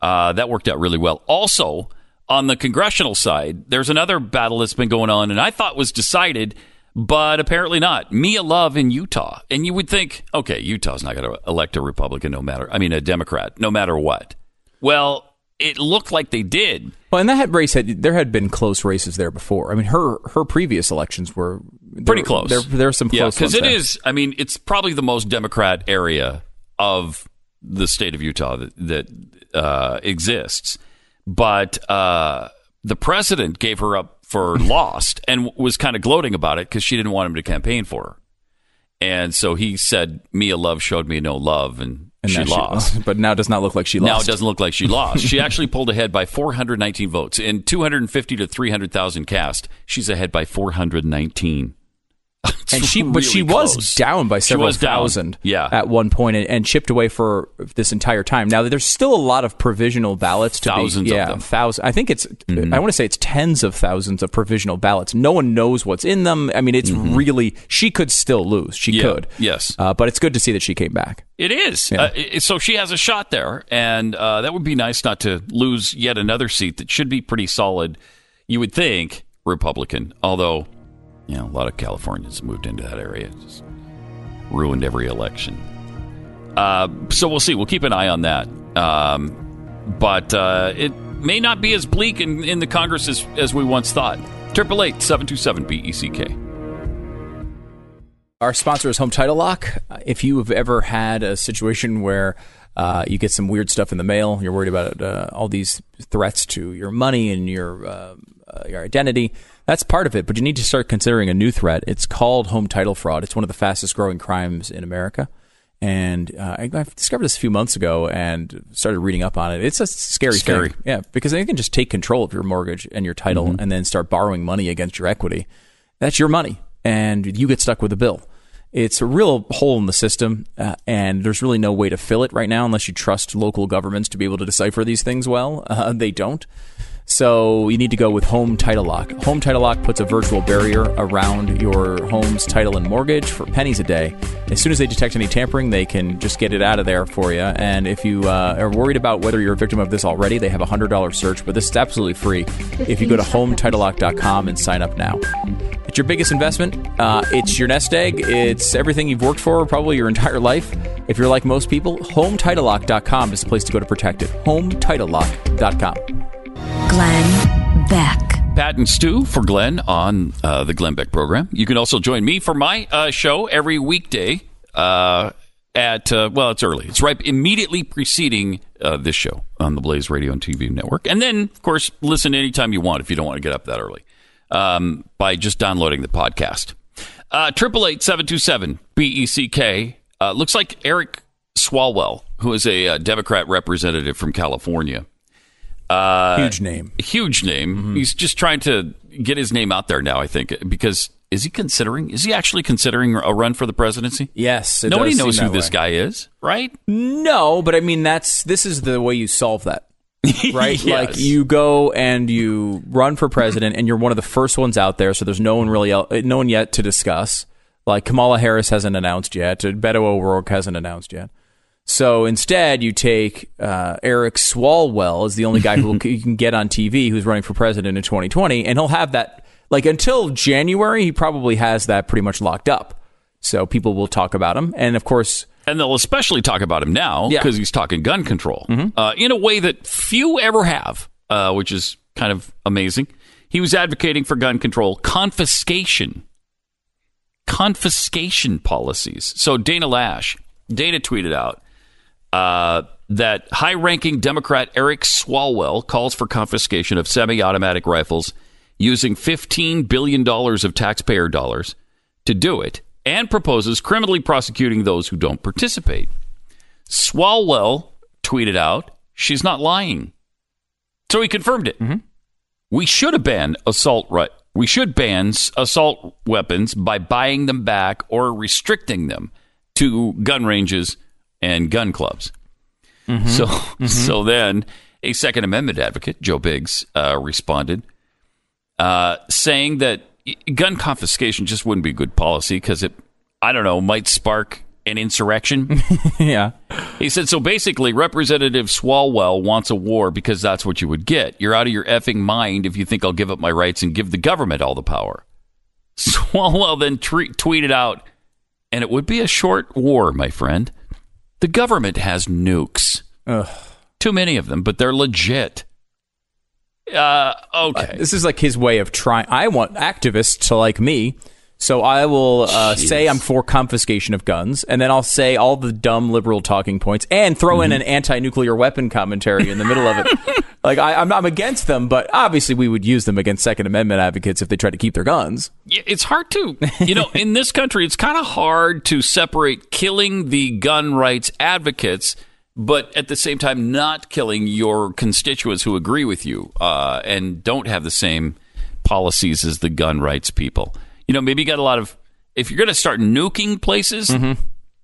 uh, that worked out really well. Also, on the congressional side, there's another battle that's been going on, and I thought was decided, but apparently not. Mia Love in Utah, and you would think, okay, Utah's not going to elect a Republican, no matter. I mean, a Democrat, no matter what. Well, it looked like they did. Well, and that had race had there had been close races there before. I mean, her her previous elections were pretty close. There there are some yeah, close because it there. is. I mean, it's probably the most Democrat area of the state of Utah that, that uh, exists. But uh, the president gave her up for lost and was kind of gloating about it because she didn't want him to campaign for her. And so he said, "Mia Love showed me no love, and, And she lost." but now it does not look like she lost. Now it doesn't look like she lost. she actually pulled ahead by 419 votes in 250 to 300,000 cast. She's ahead by 419. And she, but really she was down by several was down. thousand, Yeah. at one point, and, and chipped away for this entire time. Now there's still a lot of provisional ballots to Thousands be, of yeah, them. thousand. I think it's, I want to say it's tens of thousands of provisional ballots. No one knows what's in them. I mean, it's really she could still lose. She Yeah. could, Yes. uh, but it's good to see that she came back. It is. Yeah. Uh, so she has a shot there, and uh, that would be nice not to lose yet another seat that should be pretty solid. You would think Republican, although you know a lot of Californians moved into that area, just ruined every election. Uh, so we'll see. We'll keep an eye on that. Um, but uh, it may not be as bleak in, in the Congress as, as we once thought. Triple eight seven two seven B E C K. Our sponsor is Home Title Lock. If you have ever had a situation where uh, you get some weird stuff in the mail, you're worried about uh, all these threats to your money and your uh, uh, your identity. That's part of it, but you need to start considering a new threat. It's called home title fraud. It's one of the fastest growing crimes in America. And uh, I, I discovered this a few months ago and started reading up on it. It's a scary, Scary. thing. Yeah, because they can just take control of your mortgage and your title Mm-hmm. and then start borrowing money against your equity. That's your money, and you get stuck with a bill. It's a real hole in the system, uh, and there's really no way to fill it right now unless you trust local governments to be able to decipher these things well. Uh, they don't. So you need to go with Home Title Lock. Home Title Lock puts a virtual barrier around your home's title and mortgage for pennies a day. As soon as they detect any tampering, they can just get it out of there for you. And if you uh, are worried about whether you're a victim of this already, they have a $100 search, but this is absolutely free if you go to HometitleLock.com and sign up now. It's your biggest investment. Uh, it's your nest egg. It's everything you've worked for probably your entire life. If you're like most people, HometitleLock.com is the place to go to protect it. HometitleLock.com. Glenn Beck. Pat and Stu for Glenn on uh, the Glenn Beck program. You can also join me for my uh, show every weekday uh, at, uh, well, it's early. It's right immediately preceding uh, this show on the Blaze Radio and TV network. And then, of course, listen anytime you want if you don't want to get up that early um, by just downloading the podcast. Uh, Triple eight seven two seven B E C K. Looks like Eric Swalwell, who is a Democrat representative from California. Uh, Huge name. Huge name. Mm-hmm. He's just trying to get his name out there now, I think, because is he considering, is he actually considering a run for the presidency? Yes. Nobody knows who this way. guy is, right? No, but I mean that's this is the way you solve that. Right? Yes. Like you go and you run for president and you're one of the first ones out there so there's no one really el- no one yet to discuss. Like Kamala Harris hasn't announced yet, Beto O'Rourke hasn't announced yet. So instead, you take uh, Eric Swalwell as the only guy who you can get on TV who's running for president in 2020, and he'll have that like until January. He probably has that pretty much locked up. So people will talk about him, and of course, And they'll especially talk about him now Yeah. because he's talking gun control uh, in a way that few ever have, uh, which is kind of amazing. He was advocating for gun control confiscation, confiscation policies. So Dana Loesch, Dana tweeted out uh, that high-ranking Democrat Eric Swalwell calls for confiscation of semi-automatic rifles using $15 billion of taxpayer dollars to do it and proposes criminally prosecuting those who don't participate. Swalwell tweeted out, she's not lying. So he confirmed it. We should have banned assault right. We should ban assault weapons by buying them back or restricting them to gun ranges and gun clubs. So, so then a Second Amendment advocate, Joe Biggs, uh, responded, uh, saying that gun confiscation just wouldn't be good policy because it, I don't know, might spark an insurrection. yeah. He said, so basically, Representative Swalwell wants a war because that's what you would get. You're out of your effing mind if you think I'll give up my rights and give the government all the power. Swalwell then tre- tweeted out, and it would be a short war, my friend. The government has nukes. Too many of them, but they're legit. Uh, okay. This is like his way of trying. I want activists to like me. So I will uh, say I'm for confiscation of guns, and then I'll say all the dumb liberal talking points, and throw in an anti-nuclear weapon commentary in the middle of it. like I, I'm, I'm against them, but obviously we would use them against Second Amendment advocates if they try to keep their guns. It's hard to, you know, in this country, it's kind of hard to separate killing the gun rights advocates, but at the same time, not killing your constituents who agree with you uh, and don't have the same policies as the gun rights people. You know, maybe you got a lot of, if you're going to start nuking places,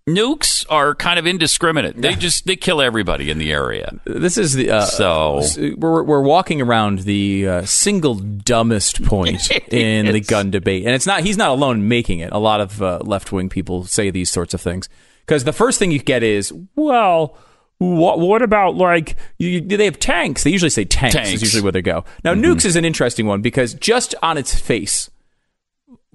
nukes are kind of indiscriminate. They just, they kill everybody in the area. This is the uh, So- we're we're walking around the uh, single dumbest point in the gun debate, and it's not he's not alone making it. A lot of uh, left wing people say these sorts of things because the first thing you get is well. What, what about like you, they have tanks? They usually say tanks, Tanks. is usually where they go. Now nukes is an interesting one because just on its face,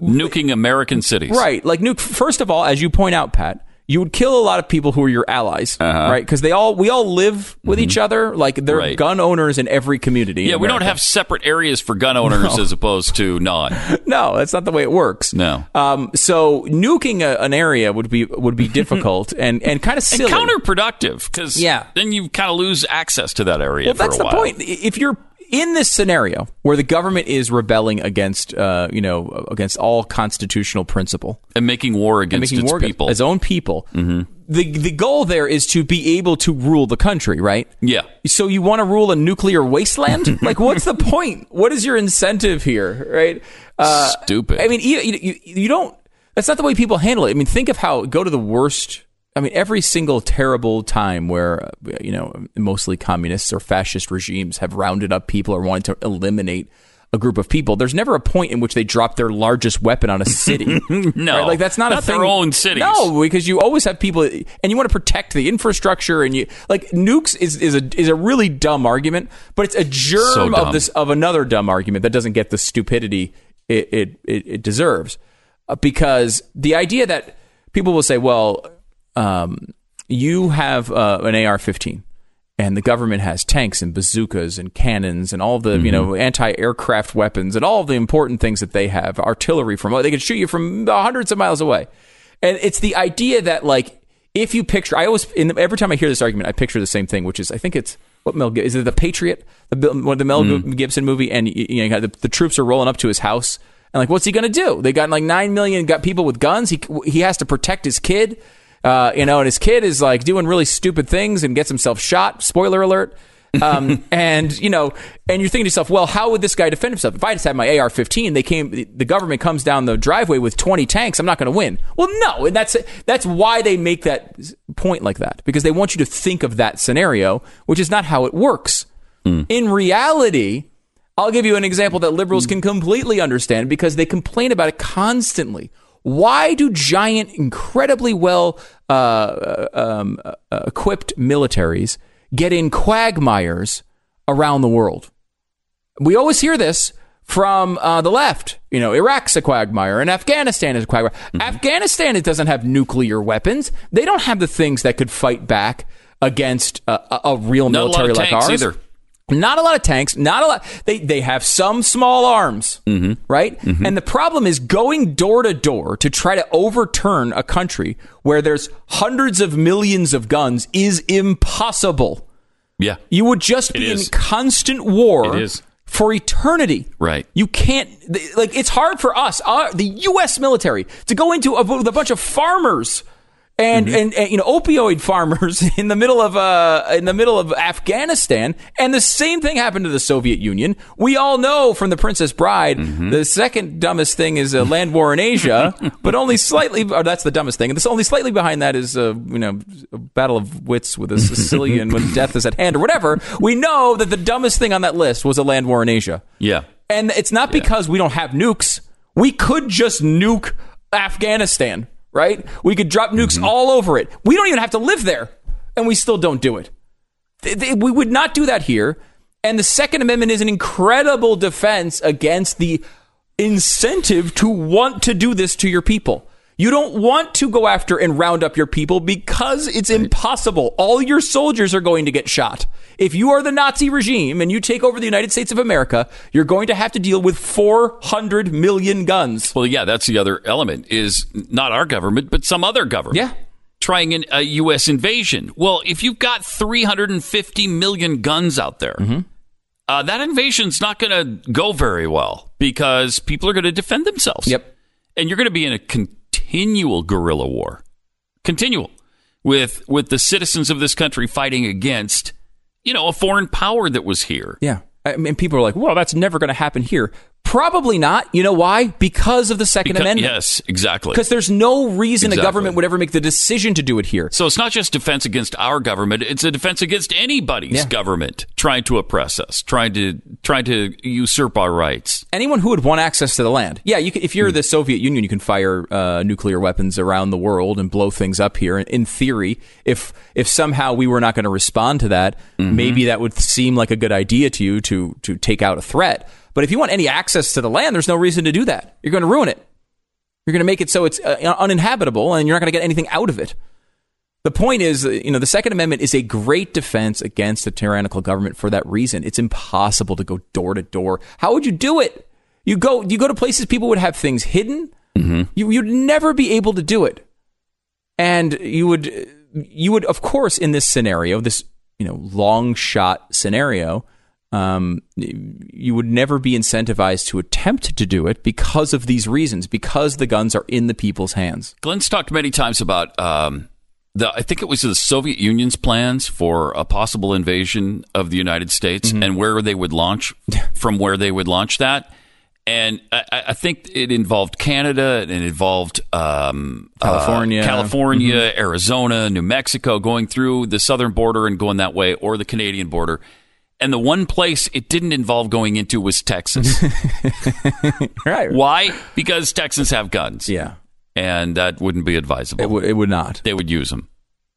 Nuking American cities. Right. Like nuke first of all, as you point out, Pat, you would kill a lot of people who are your allies, right? Because they all we all live with each other. Like they're Uh-huh. Right. gun owners in every community. Yeah, we don't have separate areas for gun owners as opposed to non. no, that's not the way it works. No. Um, so nuking a, an area would be would be difficult and and kind of And silly. counterproductive because Yeah. then you kind of lose access to that area well, that's the point. If you're in this scenario where the government is rebelling against, uh, you know, against all constitutional principle And making war against making its war people. Mm-hmm. its own people, the the goal there is to be able to rule the country, right? Yeah. So you want to rule a nuclear wasteland? like, what's the point? What is your incentive here, right? Uh, Stupid. I mean, you, you you don't. That's not the way people handle it. I mean, think of how go to the worst. I mean, every single terrible time where you know mostly communists or fascist regimes have rounded up people or wanted to eliminate a group of people. There's never a point in which they drop their largest weapon on a city. No. Right? like that's not, a Not their thing. own cities. No, because you always have people, and you want to protect the infrastructure, and you like nukes is is a is a really dumb argument, but it's a germ So of this of another dumb argument that doesn't get the stupidity it it it, it deserves, uh, because the idea that people will say, well, um, you have uh, an AR-15. And the government has tanks and bazookas and cannons and all the you know anti-aircraft weapons and all the important things that they have, artillery from they can shoot you from hundreds of miles away. And it's the idea that like if you picture, I always in, every time I hear this argument, I picture the same thing, which is I think it's what Mel is it the Patriot, the the Mel Gibson movie, and you know the, the troops are rolling up to his house. And like, what's he gonna do? They got like nine million got people with guns. He he has to protect his kid, uh, you know, and his kid is like doing really stupid things and gets himself shot. Spoiler alert. um, and you know, and you're thinking to yourself, well, how would this guy defend himself? If I just had my AR-15, they came, the government comes down the driveway with 20 tanks. I'm not going to win. Well, no, and that's that's why they make that point like that because they want you to think of that scenario, which is not how it works. In reality, I'll give you an example that liberals can completely understand because they complain about it constantly. Why do giant, incredibly well uh, um, uh, equipped militaries get in quagmires around the world? We always hear this, from uh, the left. You know, Iraq's a quagmire and Afghanistan is a quagmire. Afghanistan it doesn't have nuclear weapons. They don't have the things that could fight back against a, a, real Not military like ours. either. Not a lot of tanks. Not a lot. They they have some small arms, Mm-hmm. right? And the problem is going door to door to try to overturn a country where there's hundreds of millions of guns is impossible. Yeah. You would just It be in constant war is. for eternity. Right. You can't like it's hard for us, uh, the U.S. military, to go into a, with a bunch of farmers. And, Mm-hmm. and and you know opioid farmers in the middle of uh in the middle of Afghanistan and the same thing happened to the Soviet Union. We all know from the Princess Bride Mm-hmm. the second dumbest thing is a land war in Asia, but only slightly or that's the dumbest thing. And this only slightly behind that is uh, you know a battle of wits with a Sicilian when death is at hand or whatever. We know that the dumbest thing on that list was a land war in Asia. Yeah. And it's not because we don't have nukes. We could just nuke Afghanistan, right? We could drop nukes Mm-hmm. all over it. We don't even have to live there, and we still don't do it. Th- th- We would not do that here. And the Second Amendment is an incredible defense against the incentive to want to do this to your people. You don't want to go after and round up your people because it's impossible. All your soldiers are going to get shot. If you are the Nazi regime and you take over the United States of America, you're going to have to deal with 400 million guns. Well, yeah, that's the other element is not our government, but some other government. Yeah. Trying an, a U.S. invasion. Well, if you've got 350 million guns out there, Mm-hmm. uh, that invasion's not going to go very well because people are going to defend themselves. Yep. And you're going to be in a continual guerrilla war, continual, with with the citizens of this country fighting against, you know, a foreign power that was here. Yeah. I mean, people are like, well, that's never going to happen here. Probably not. You know why? Because of the Second Because- Amendment. yes, exactly. Because there's no reason Exactly. a government would ever make the decision to do it here. So it's not just defense against our government; it's a defense against anybody's Yeah. government trying to oppress us, trying to trying to usurp our rights. anyone who would want access to the land. Yeah, you can, if you're the Soviet Union, you can fire uh, nuclear weapons around the world and blow things up here. In theory, if if somehow we were not going to respond to that, maybe that would seem like a good idea to you to to take out a threat. But if you want any access to the land, there's no reason to do that. You're going to ruin it. You're going to make it so it's uh, uninhabitable, and you're not going to get anything out of it. The point is, uh, you know, the Second Amendment is a great defense against a tyrannical government for that reason. It's impossible to go door to door. How would you do it? You go, you go to places people would have things hidden. You, you'd never be able to do it, and you would, you would, of course, in this scenario, this you know long shot scenario, um, you would never be incentivized to attempt to do it because of these reasons, because the guns are in the people's hands. Glenn's talked many times about um, the. I think it was the Soviet Union's plans for a possible invasion of the United States Mm-hmm. and where they would launch from where they would launch that. And I, I think it involved Canada and it involved um, uh, California. California, Mhm. Arizona, New Mexico, going through the southern border and going that way, or the Canadian border. And the one place it didn't involve going into was Texas. right. Why? Because Texans have guns. Yeah. And that wouldn't be advisable. It would, it would not. They would use them.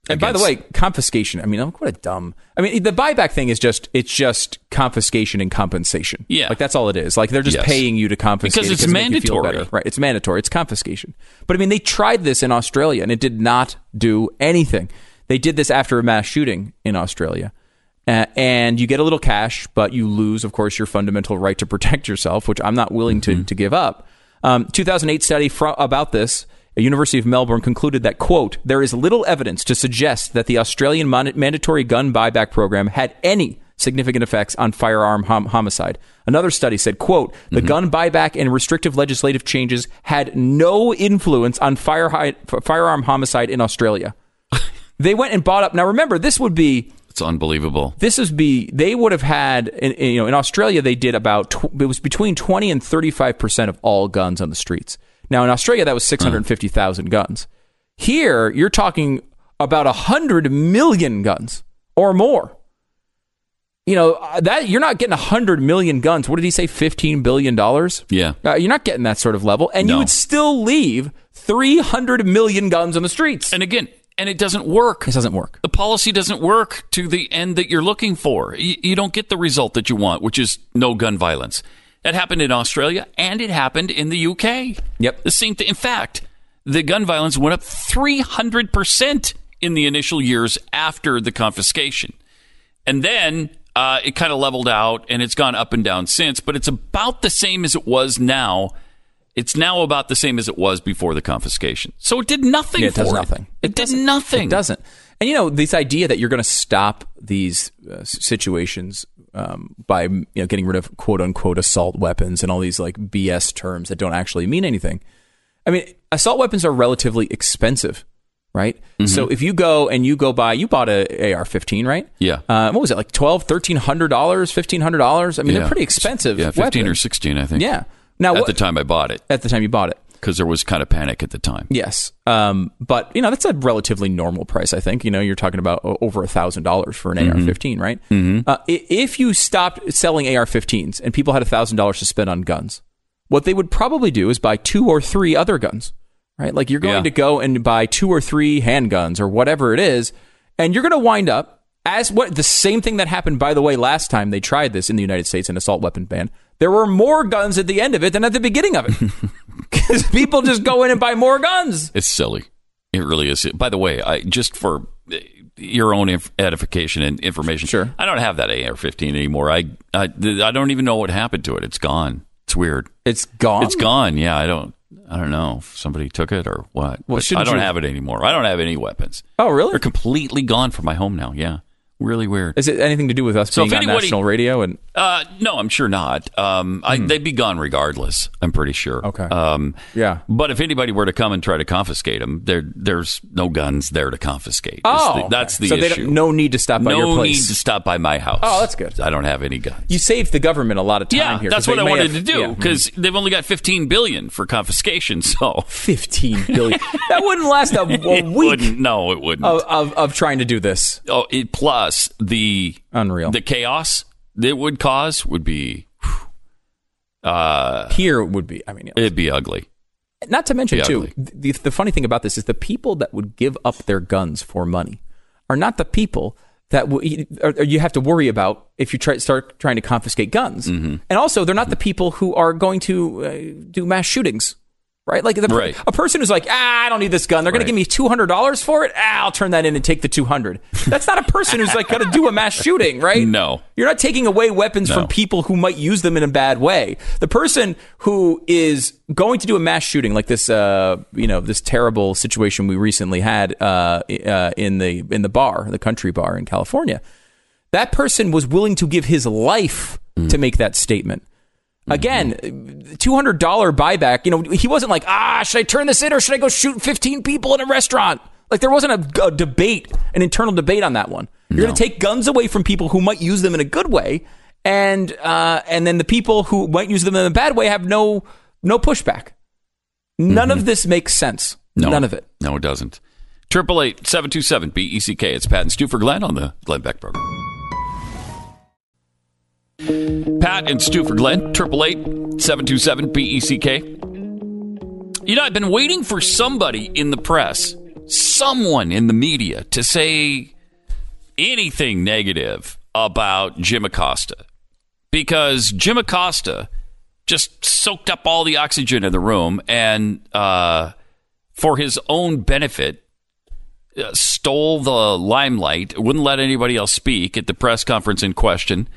And by the way, confiscation. I mean, oh, what a dumb. I mean, the buyback thing is just it's just confiscation and compensation. Yeah. like that's all it is. Like they're just Yes. paying you to confiscate Because it's to make you feel mandatory. Right? It's mandatory. It's confiscation. But I mean, they tried this in Australia and it did not do anything. They did this after a mass shooting in Australia. Uh, and you get a little cash, but you lose, of course, your fundamental right to protect yourself, which I'm not willing to, to give up. Um, 2008 study fro- about this, a University of Melbourne concluded that, quote, there is little evidence to suggest that the Australian mon- mandatory gun buyback program had any significant effects on firearm hom- homicide. Another study said, quote, the gun buyback and restrictive legislative changes had no influence on fire hi- f- firearm homicide in Australia. they went and bought up. Now remember, this would be It's unbelievable. this is be they would have had in, you know in Australia they did about tw- it was between 20 and 35 percent of all guns on the streets. Now in Australia that was 650,000 guns. Here you're talking about 100 million guns or more. You know uh, that you're not getting 100 million guns. What did he say 15 billion dollars? Yeah. Uh, you're not getting that sort of level and you would still leave 300 million guns on the streets. And again, and it doesn't work. It doesn't work. The policy doesn't work to the end that you're looking for. You, you don't get the result that you want, which is no gun violence. It happened in Australia and it happened in the UK. Yep. The same thing. In fact, the gun violence went up 300% in the initial years after the confiscation. And then uh, it kind of leveled out and it's gone up and down since, but it's about the same as it was now. It's now about the same as it was before the confiscation. So it did nothing Yeah, it does nothing. It, did nothing. It doesn't. And you know, this idea that you're going to stop these uh, situations um, by you know getting rid of quote unquote assault weapons and all these like BS terms that don't actually mean anything. I mean, assault weapons are relatively expensive, right? Mm-hmm. So if you go and you go buy, you bought a AR-15, right? Yeah. Uh, what was it like twelve, thirteen hundred dollars, fifteen hundred dollars? I mean, Yeah. they're pretty expensive. Yeah, 15 or weapons. 16, I think. Yeah. Now at what, the time I bought it. At the time you bought it. Because there was kind of panic at the time. Yes, um, but you know that's a relatively normal price. I think you know you're talking about over a thousand dollars for an Mhm. AR-15, right? Mhm. Uh, if you stopped selling AR-15s and people had a thousand dollars to spend on guns, what they would probably do is buy two or three other guns, right? Like you're going Yeah. to go and buy two or three handguns or whatever it is, and you're going to wind up as what the same thing that happened. By the way, last time they tried this in the United States, an assault weapon ban, there were more guns at the end of it than at the beginning of it, because people just go in and buy more guns. It's silly. It really is. By the way, I just for uh, your own edification and information. Sure. I don't have that AR-15 anymore. I, I I don't even know what happened to it. It's gone. It's weird. It's gone. It's gone. Yeah, I don't. I don't know if somebody took it or what. Well, I don't you- have it anymore. I don't have any weapons. Oh, really? They're completely gone from my home now. Yeah, really weird. Is it anything to do with us So being if on national radio? And Uh, no, I'm sure not. Um, I, Hmm. they'd be gone regardless. I'm pretty sure. Okay. Um, yeah. But if anybody were to come and try to confiscate them, there, there's no guns there to confiscate. That's Oh, the, okay. that's the So they issue. don't- no need to stop by no your place. need to stop by my house. Oh, that's good. I don't have any guns. you saved the government a lot of time Yeah, here. that's what I wanted have- to do yeah. because they've only got 15 billion for confiscation. So 15 billion. that wouldn't last a, a week wouldn't. No, it wouldn't. of, of, of trying to do this. Oh, it, plus the unreal the chaos that it would cause would be. Uh, Here would be. I mean, it'd be ugly. Not to mention too, ugly. the, the funny thing about this is the people that would give up their guns for money are not the people that w- you have to worry about if you try start trying to confiscate guns. Mm-hmm. And also, they're not the people who are going to uh, do mass shootings. Right, like the, Right. a person who's like, ah, I don't need this gun. They're going Right. to give me two hundred dollars for it. Ah, I'll turn that in and take the two hundred. That's not a person who's like going to do a mass shooting, right? No. You're not taking away weapons No. from people who might use them in a bad way. The person who is going to do a mass shooting, like this, uh, you know, this terrible situation we recently had uh, uh, in the in the bar, the country bar in California, that person was willing to give his life Mm. to make that statement. Mm-hmm. Again, two hundred dollar buyback. You know, he wasn't like, ah, should I turn this in or should I go shoot fifteen people in a restaurant? Like there wasn't a, a debate, an internal debate on that one. You're going to take guns away from people who might use them in a good way, and uh, and then the people who might use them in a bad way have no no pushback. None of this makes sense. Mm-hmm. No, None of it. No, it doesn't. Triple eight seven two seven B E C K. It's Pat and Stu for Glenn on the Glenn Beck program. Pat and Stu for Glenn. Triple eight seven two seven B E C K. You know, I've been waiting for somebody in the press, someone in the media, to say anything negative about Jim Acosta, because Jim Acosta just soaked up all the oxygen in the room and, uh, for his own benefit, uh, stole the limelight, wouldn't let anybody else speak at the press conference in question,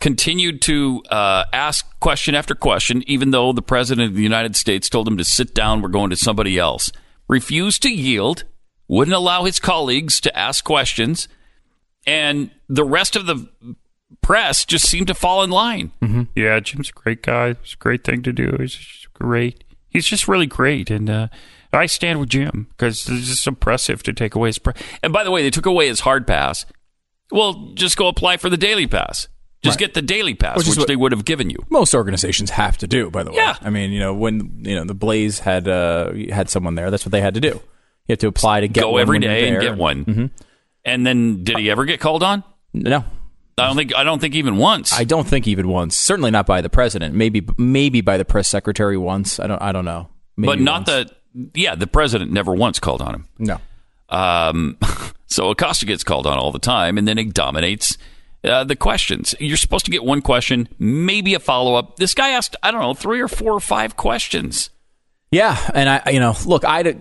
continued to uh, ask question after question, even though the president of the United States told him to sit down, we're going to somebody else, refused to yield, wouldn't allow his colleagues to ask questions, and the rest of the press just seemed to fall in line. Yeah, Jim's a great guy. It's a great thing to do. He's just great. He's just really great, and uh, I stand with Jim because it's just impressive to take away his. Pre- And by the way, they took away his hard pass. Well, just go apply for the daily pass. Just Right. get the daily pass, Which which, is what- they would have given you. Most organizations have to do, by the way. Yeah. I mean, you know, when you know the Blaze had uh, had someone there, that's what they had to do. You have to apply to get go one every day and get one. Mhm. And then, did he ever get called on? No, I don't think. I don't think even once. I don't think even once. Certainly not by the president. Maybe maybe by the press secretary once. I don't. I don't know. Maybe but not once. the. Yeah, the president never once called on him. No. Um, so Acosta gets called on all the time, and then he dominates Uh, the questions. You're supposed to get one question, maybe a follow up. This guy asked, I don't know, three or four or five questions. Yeah, and I, you know, look, I,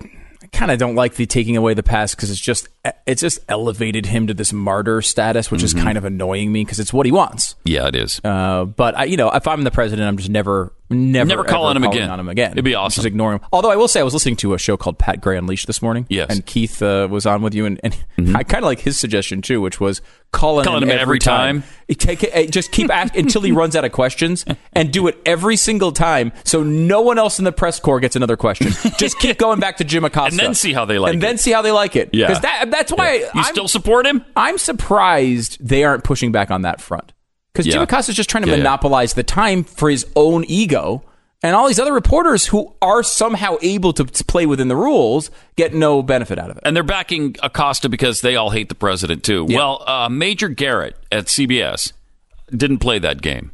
kind of don't like the taking away the pass because it's just it's just elevated him to this martyr status, which Mm-hmm. is kind of annoying me because it's what he wants. Yeah, it is. Uh, but I, you know, if I'm the president, I'm just never, never, Never calling ever him again. On him again. It'd be awesome. Just ignore him. Although I will say, I was listening to a show called Pat Gray Unleashed this morning. Yes. and Keith uh, was on with you, and, and I kind of like his suggestion too, which was calling, Mm-hmm. Calling him, him every time. Take it, just keep asking until he runs out of questions, and do it every single time, so no one else in the press corps gets another question. Just keep going back to Jim Acosta, And then see how they like it. and it. then see how they like it. Yeah. because that, that's why Yeah. You I'm- still support him? I'm surprised they aren't pushing back on that front because Jim Acosta is just trying to Yeah, yeah. monopolize the time for his own ego. And all these other reporters who are somehow able to to play within the rules get no benefit out of it. And they're backing Acosta because they all hate the president, too. Well, uh, Major Garrett at CBS didn't play that game.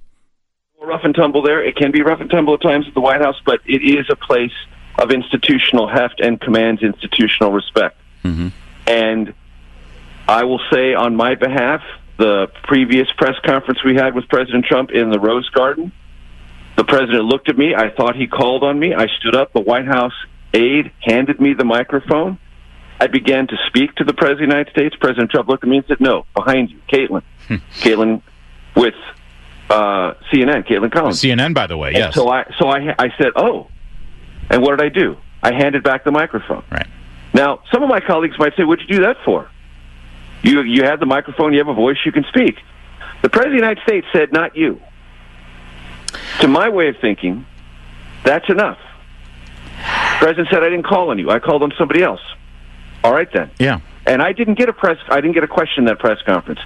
rough and tumble there. It can be rough and tumble at times at the White House, but it is a place of institutional heft and commands institutional respect. And I will say on my behalf, the previous press conference we had with President Trump in the Rose Garden, the president looked at me. I thought he called on me. I stood up. The White House aide handed me the microphone. I began to speak to the President of the United States. President Trump looked at me and said, No, behind you, Kaitlan. Kaitlan with uh, CNN, Kaitlan Collins. CNN, by the way, And yes. So I so I I said, "Oh," and what did I do? I handed back the microphone. Right. Now, some of my colleagues might say, "What'd you do that for?" You you have the microphone, you have a voice, you can speak. The president of the United States said, "Not you." To my way of thinking, that's enough. president said, "I didn't call on you. I called on somebody else." All right then. Yeah. And I didn't get a press. I didn't get a question in that press conference.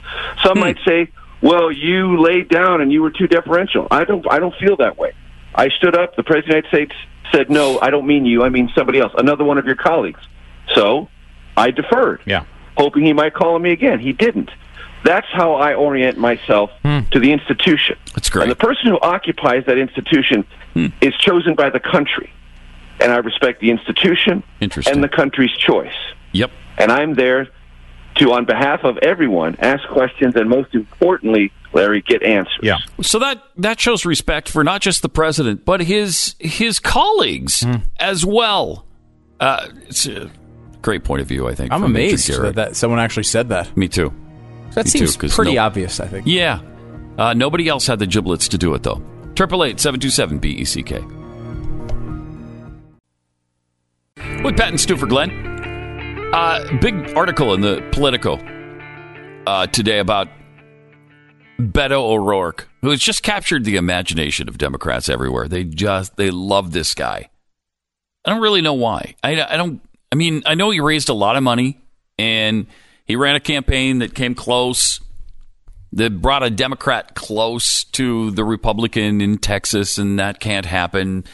Some hmm. might say, "Well, you laid down and you were too deferential." I don't. I don't feel that way. I stood up. The president of the United States said, "No, I don't mean you. I mean somebody else, another one of your colleagues." So I deferred, Yeah. Hoping he might call on me again. He didn't. That's how I orient myself to the institution. That's great. And the person who occupies that institution is chosen by the country, and I respect the institution Interesting. and the country's choice. Yep. And I'm there to, on behalf of everyone, ask questions and most importantly, Larry, get answers. Yeah. So that that shows respect for not just the president, but his his colleagues Hmm. as well. Uh, it's a great point of view, I think. I'm amazed that, that someone actually said that. Me too. That Me seems too, pretty no- obvious. I think. Yeah. Uh, nobody else had the giblets to do it, though. Triple eight seven two seven B E C K. With Pat and Stu for Glenn. Uh, big article in the Politico uh, today about Beto O'Rourke, who has just captured the imagination of Democrats everywhere. They just they love this guy. I don't really know why. I, I don't. I mean, I know he raised a lot of money, and he ran a campaign that came close, that brought a Democrat close to the Republican in Texas, and that can't happen.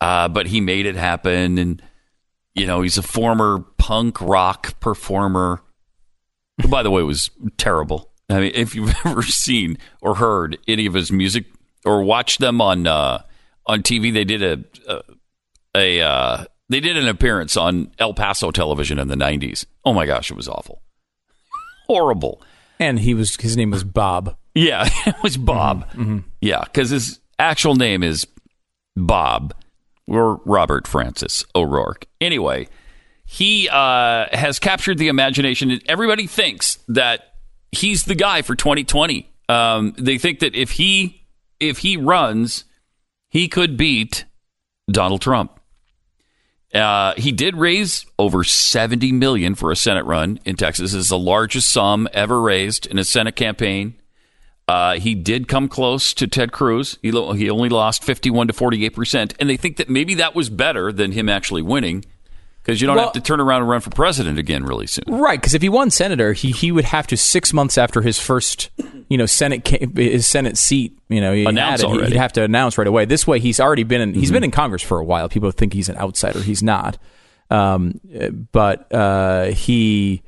Uh, but he made it happen, and you know he's a former punk rock performer. Who, by the way, it was terrible. I mean, if you've ever seen or heard any of his music or watched them on uh, on TV, they did a a, a uh, they did an appearance on El Paso television in the '90s. Oh my gosh, it was awful, horrible. And he was his name was Bob. Yeah, it was Bob. Yeah, because his actual name is Bob or Robert Francis O'Rourke. Anyway, he uh, has captured the imagination, and everybody thinks that he's the guy for 2020. Um, they think that if he if he runs, he could beat Donald Trump. Uh, he did raise over 70 million for a Senate run in Texas. This is the largest sum ever raised in a Senate campaign. Uh, he did come close to Ted Cruz. He, he only lost 51 to 48 percent, and they think that maybe that was better than him actually winning because you don't Well- have to turn around and run for president again really soon. Right, because if he won senator, he he would have to six months after his first, you know, Senate his Senate seat, you know, he Announce had it, already. He'd have to announce right away. This way, he's already been in. Mm-hmm. He's been in Congress for a while. People think he's an outsider. He's not, um, but uh, he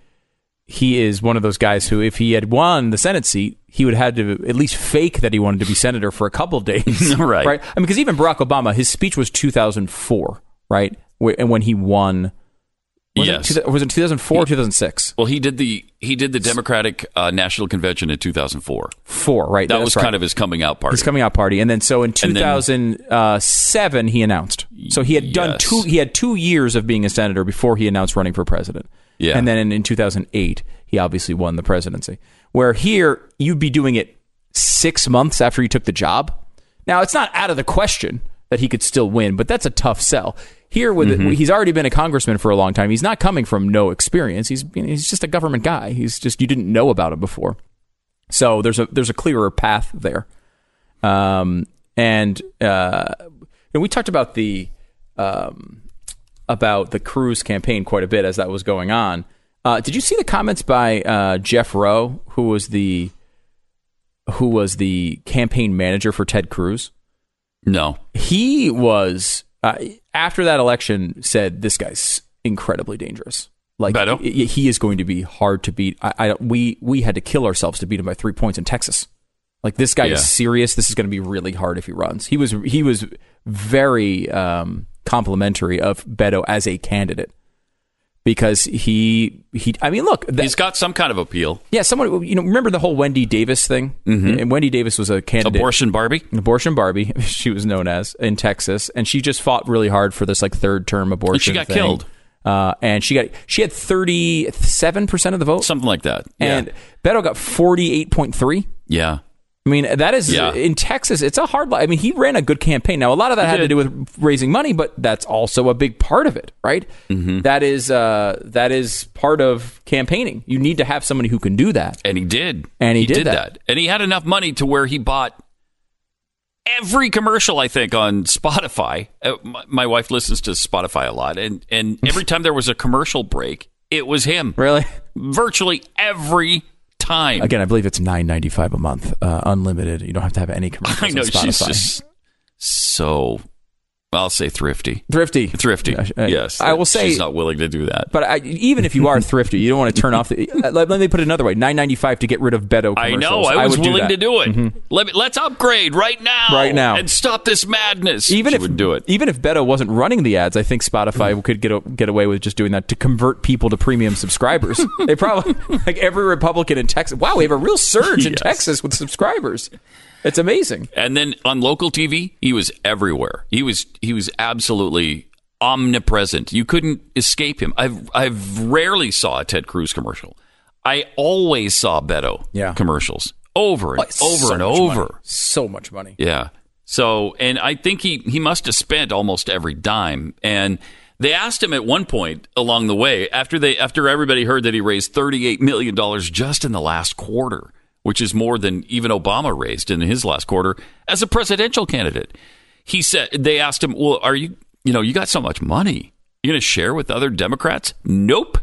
he is one of those guys who, if he had won the Senate seat, he would have had to at least fake that he wanted to be senator for a couple days. Right. Right. I mean, because even Barack Obama, his speech was 2004, right? And when he won Was yes. It, was it 2004 or 2006? Well, he did the he did the Democratic uh, National Convention in 2004. Four, right? That was right. kind of his coming out party. His coming out party, and then so in And then- 2007 he announced. So he had done Yes. two. He had two years of being a senator before he announced running for president. Yeah. and then in, in 2008 he obviously won the presidency. Where here you'd be doing it six months after he took the job. Now it's not out of the question that he could still win, but that's a tough sell. Here, with Mm-hmm. he's already been a congressman for a long time. He's not coming from no experience. He's he's just a government guy. He's just you didn't know about him before. So there's a there's a clearer path there. Um, and uh, and we talked about the um, about the Cruz campaign quite a bit as that was going on. Uh, did you see the comments by uh, Jeff Roe, who was the who was the campaign manager for Ted Cruz? No, he was uh, after that election said this guy's incredibly dangerous. Like Beto? he, is going to be hard to beat. I, I we we had to kill ourselves to beat him by three points in Texas. Like this guy Yeah. is serious. This is going to be really hard if he runs. He was he was very um, complimentary of Beto as a candidate because he he. I mean, look, that, he's got some kind of appeal. yeah, someone you know remember the whole Wendy Davis thing? Mhm. And Wendy Davis was a candidate. Abortion Barbie. Abortion Barbie, she was known as in Texas, and she just fought really hard for this like third term abortion. She got thing. killed. Uh, and she got she had thirty seven percent of the vote, something like that. And Beto got forty eight point three. Yeah. I mean, that is Yeah. in Texas. It's a hard. I mean, he ran a good campaign. Now, a lot of that He had to do with raising money, but that's also a big part of it, right? Mm-hmm. That is uh, that is part of campaigning. You need to have somebody who can do that. And he did. And he did that. And he had enough money to where he bought every commercial, I think, on Spotify. Uh, my, my wife listens to Spotify a lot. And, and every time there was a commercial break, it was him. Really? Virtually every time. Again, I believe it's nine ninety five a month, uh, unlimited. You don't have to have any commercials. I know she's just so, I'll say thrifty. thrifty. Thrifty. Yes. I will say- She's not willing to do that. But I, even if you are thrifty, you don't want to turn off the. uh, Let, let me put it another way: nine ninety five to get rid of Beto. I know. I was would willing that. to do it. Mhm. Let me, let's upgrade right now. Right now. And stop this madness. Even She if would do it. even if Beto wasn't running the ads, I think Spotify Mm. could get get away with just doing that to convert people to premium subscribers. they probably like every Republican in Texas. Wow, we have a real surge in Yes. Texas with subscribers. It's amazing. And then on local TV, he was everywhere. He was he was absolutely omnipresent. You couldn't escape him. I've I've rarely saw a Ted Cruz commercial. I always saw Beto Yeah. commercials over and Oh, over so and over. money. So much money. Yeah. So, and I think he, he must have spent almost every dime. And they asked him at one point along the way, after they, after everybody heard that he raised $38 million just in the last quarter, which is more than even Obama raised in his last quarter as a presidential candidate. He said, they asked him, well, are you, you know, you got so much money. You going to share with other Democrats? Nope.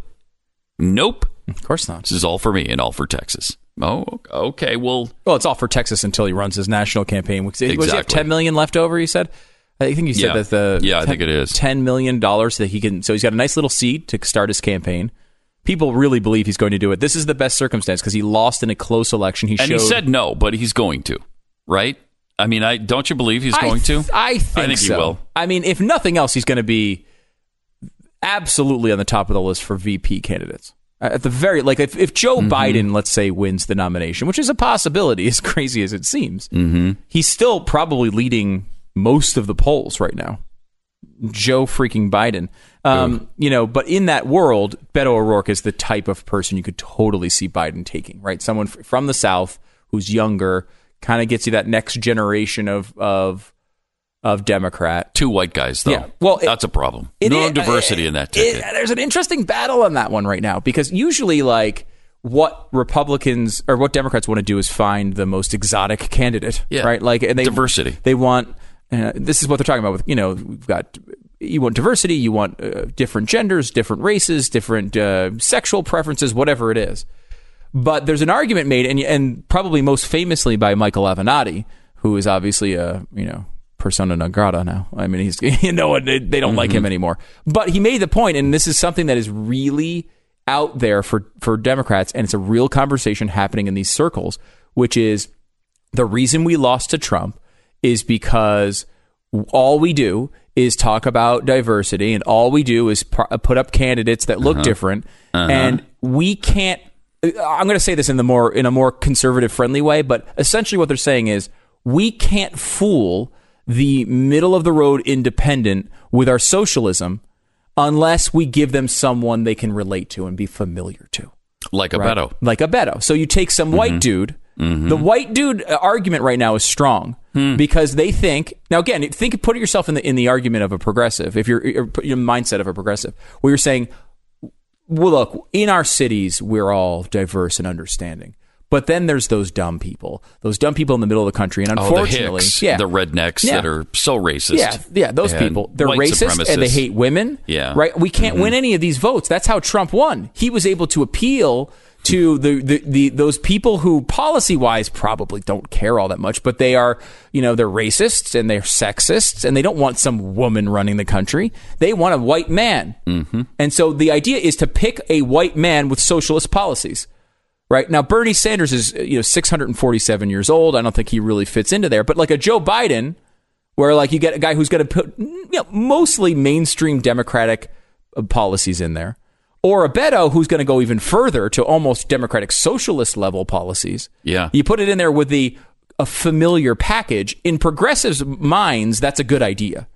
Nope. Of course not. This is all for me and all for Texas. Oh, okay. Well, Well, it's all for Texas until he runs his national campaign. Was he have Exactly. ten million left over? He said. I think he said Yeah. that the Yeah, I think it is. ten million dollars that he can. So he's got a nice little seed to start his campaign. People really believe he's going to do it. This is the best circumstance because he lost in a close election. He and showed. he said no, but he's going to, right? I mean, I don't you believe he's I going th- to? I think, I think he so. will. I mean, if nothing else, he's going to be absolutely on the top of the list for VP candidates. At the very like, if, if Joe Mm-hmm. Biden, let's say, wins the nomination, which is a possibility, as crazy as it seems, Mm-hmm. he's still probably leading most of the polls right now. Joe freaking Biden. Um, you know, but in that world, Beto O'Rourke is the type of person you could totally see Biden taking, right? Someone f- from the South who's younger, kind of gets you that next generation of of of Democrat. Two white guys, though. Yeah. Well, it- that's a problem. it no is- diversity in that it- ticket. there's an interesting battle on that one right now because usually, like, what Republicans or what Democrats want to do is find the most exotic candidate, Yeah. right? Like, and they Diversity. They want. Uh, this is what they're talking about with you know we've got you want diversity, you want uh, different genders, different races, different uh, sexual preferences, whatever it is. But there's an argument made, and and probably most famously by Michael Avenatti, who is obviously a you know persona non grata now. I mean, he's you know they, they don't like him anymore. But he made the point, and this is something that is really out there for for Democrats, and it's a real conversation happening in these circles, which is the reason we lost to Trump is because all we do is talk about diversity, and all we do is pr- put up candidates that look Uh-huh. different, Uh-huh. and we can't. I'm going to say this in the more in a more conservative friendly way, but essentially what they're saying is we can't fool the middle of the road independent with our socialism unless we give them someone they can relate to and be familiar to. Like a Right? Beto. Like a Beto. So you take some white dude. The white dude uh, argument right now is strong because they think now again think put yourself in the in the argument of a progressive if you're, your mindset of a progressive where you're saying well look in our cities we're all diverse and understanding but then there's those dumb people those dumb people in the middle of the country and Oh, the unfortunately Hicks, yeah the rednecks Yeah. that are so racist. yeah, yeah, those people. They're racist and they hate women. Yeah. Mm-hmm. Right? We can't win any of these votes. That's how Trump won. He was able to appeal to the, the, the those people who policy wise probably don't care all that much, but they are, you know, they're racists and they're sexists and they don't want some woman running the country. They want a white man. Mm-hmm. And so the idea is to pick a white man with socialist policies. Right now, Bernie Sanders is you know 647 years old. I don't think he really fits into there. But like a Joe Biden, where like you get a guy who's going to put you know, mostly mainstream Democratic uh, policies in there, or a Beto who's going to go even further to almost Democratic socialist level policies. Yeah. You put it in there with the a familiar package. In progressives' minds, that's a good idea.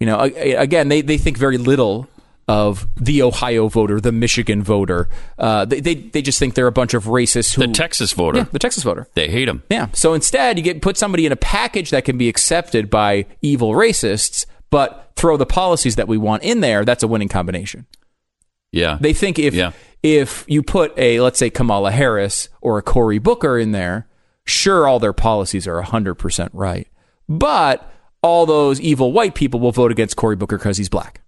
You know, again, they, they think very little of the Ohio voter, the Michigan voter. Uh, they, they they just think they're a bunch of racists who The Texas voter. Yeah, the Texas voter. They hate them. Yeah. So instead, you get put somebody in a package that can be accepted by evil racists, but throw the policies that we want in there. That's a winning combination. Yeah. They think if Yeah. if you put a let's say Kamala Harris or a Cory Booker in there, sure all their policies are 100% right. But all those evil white people will vote against Cory Booker cuz he's black.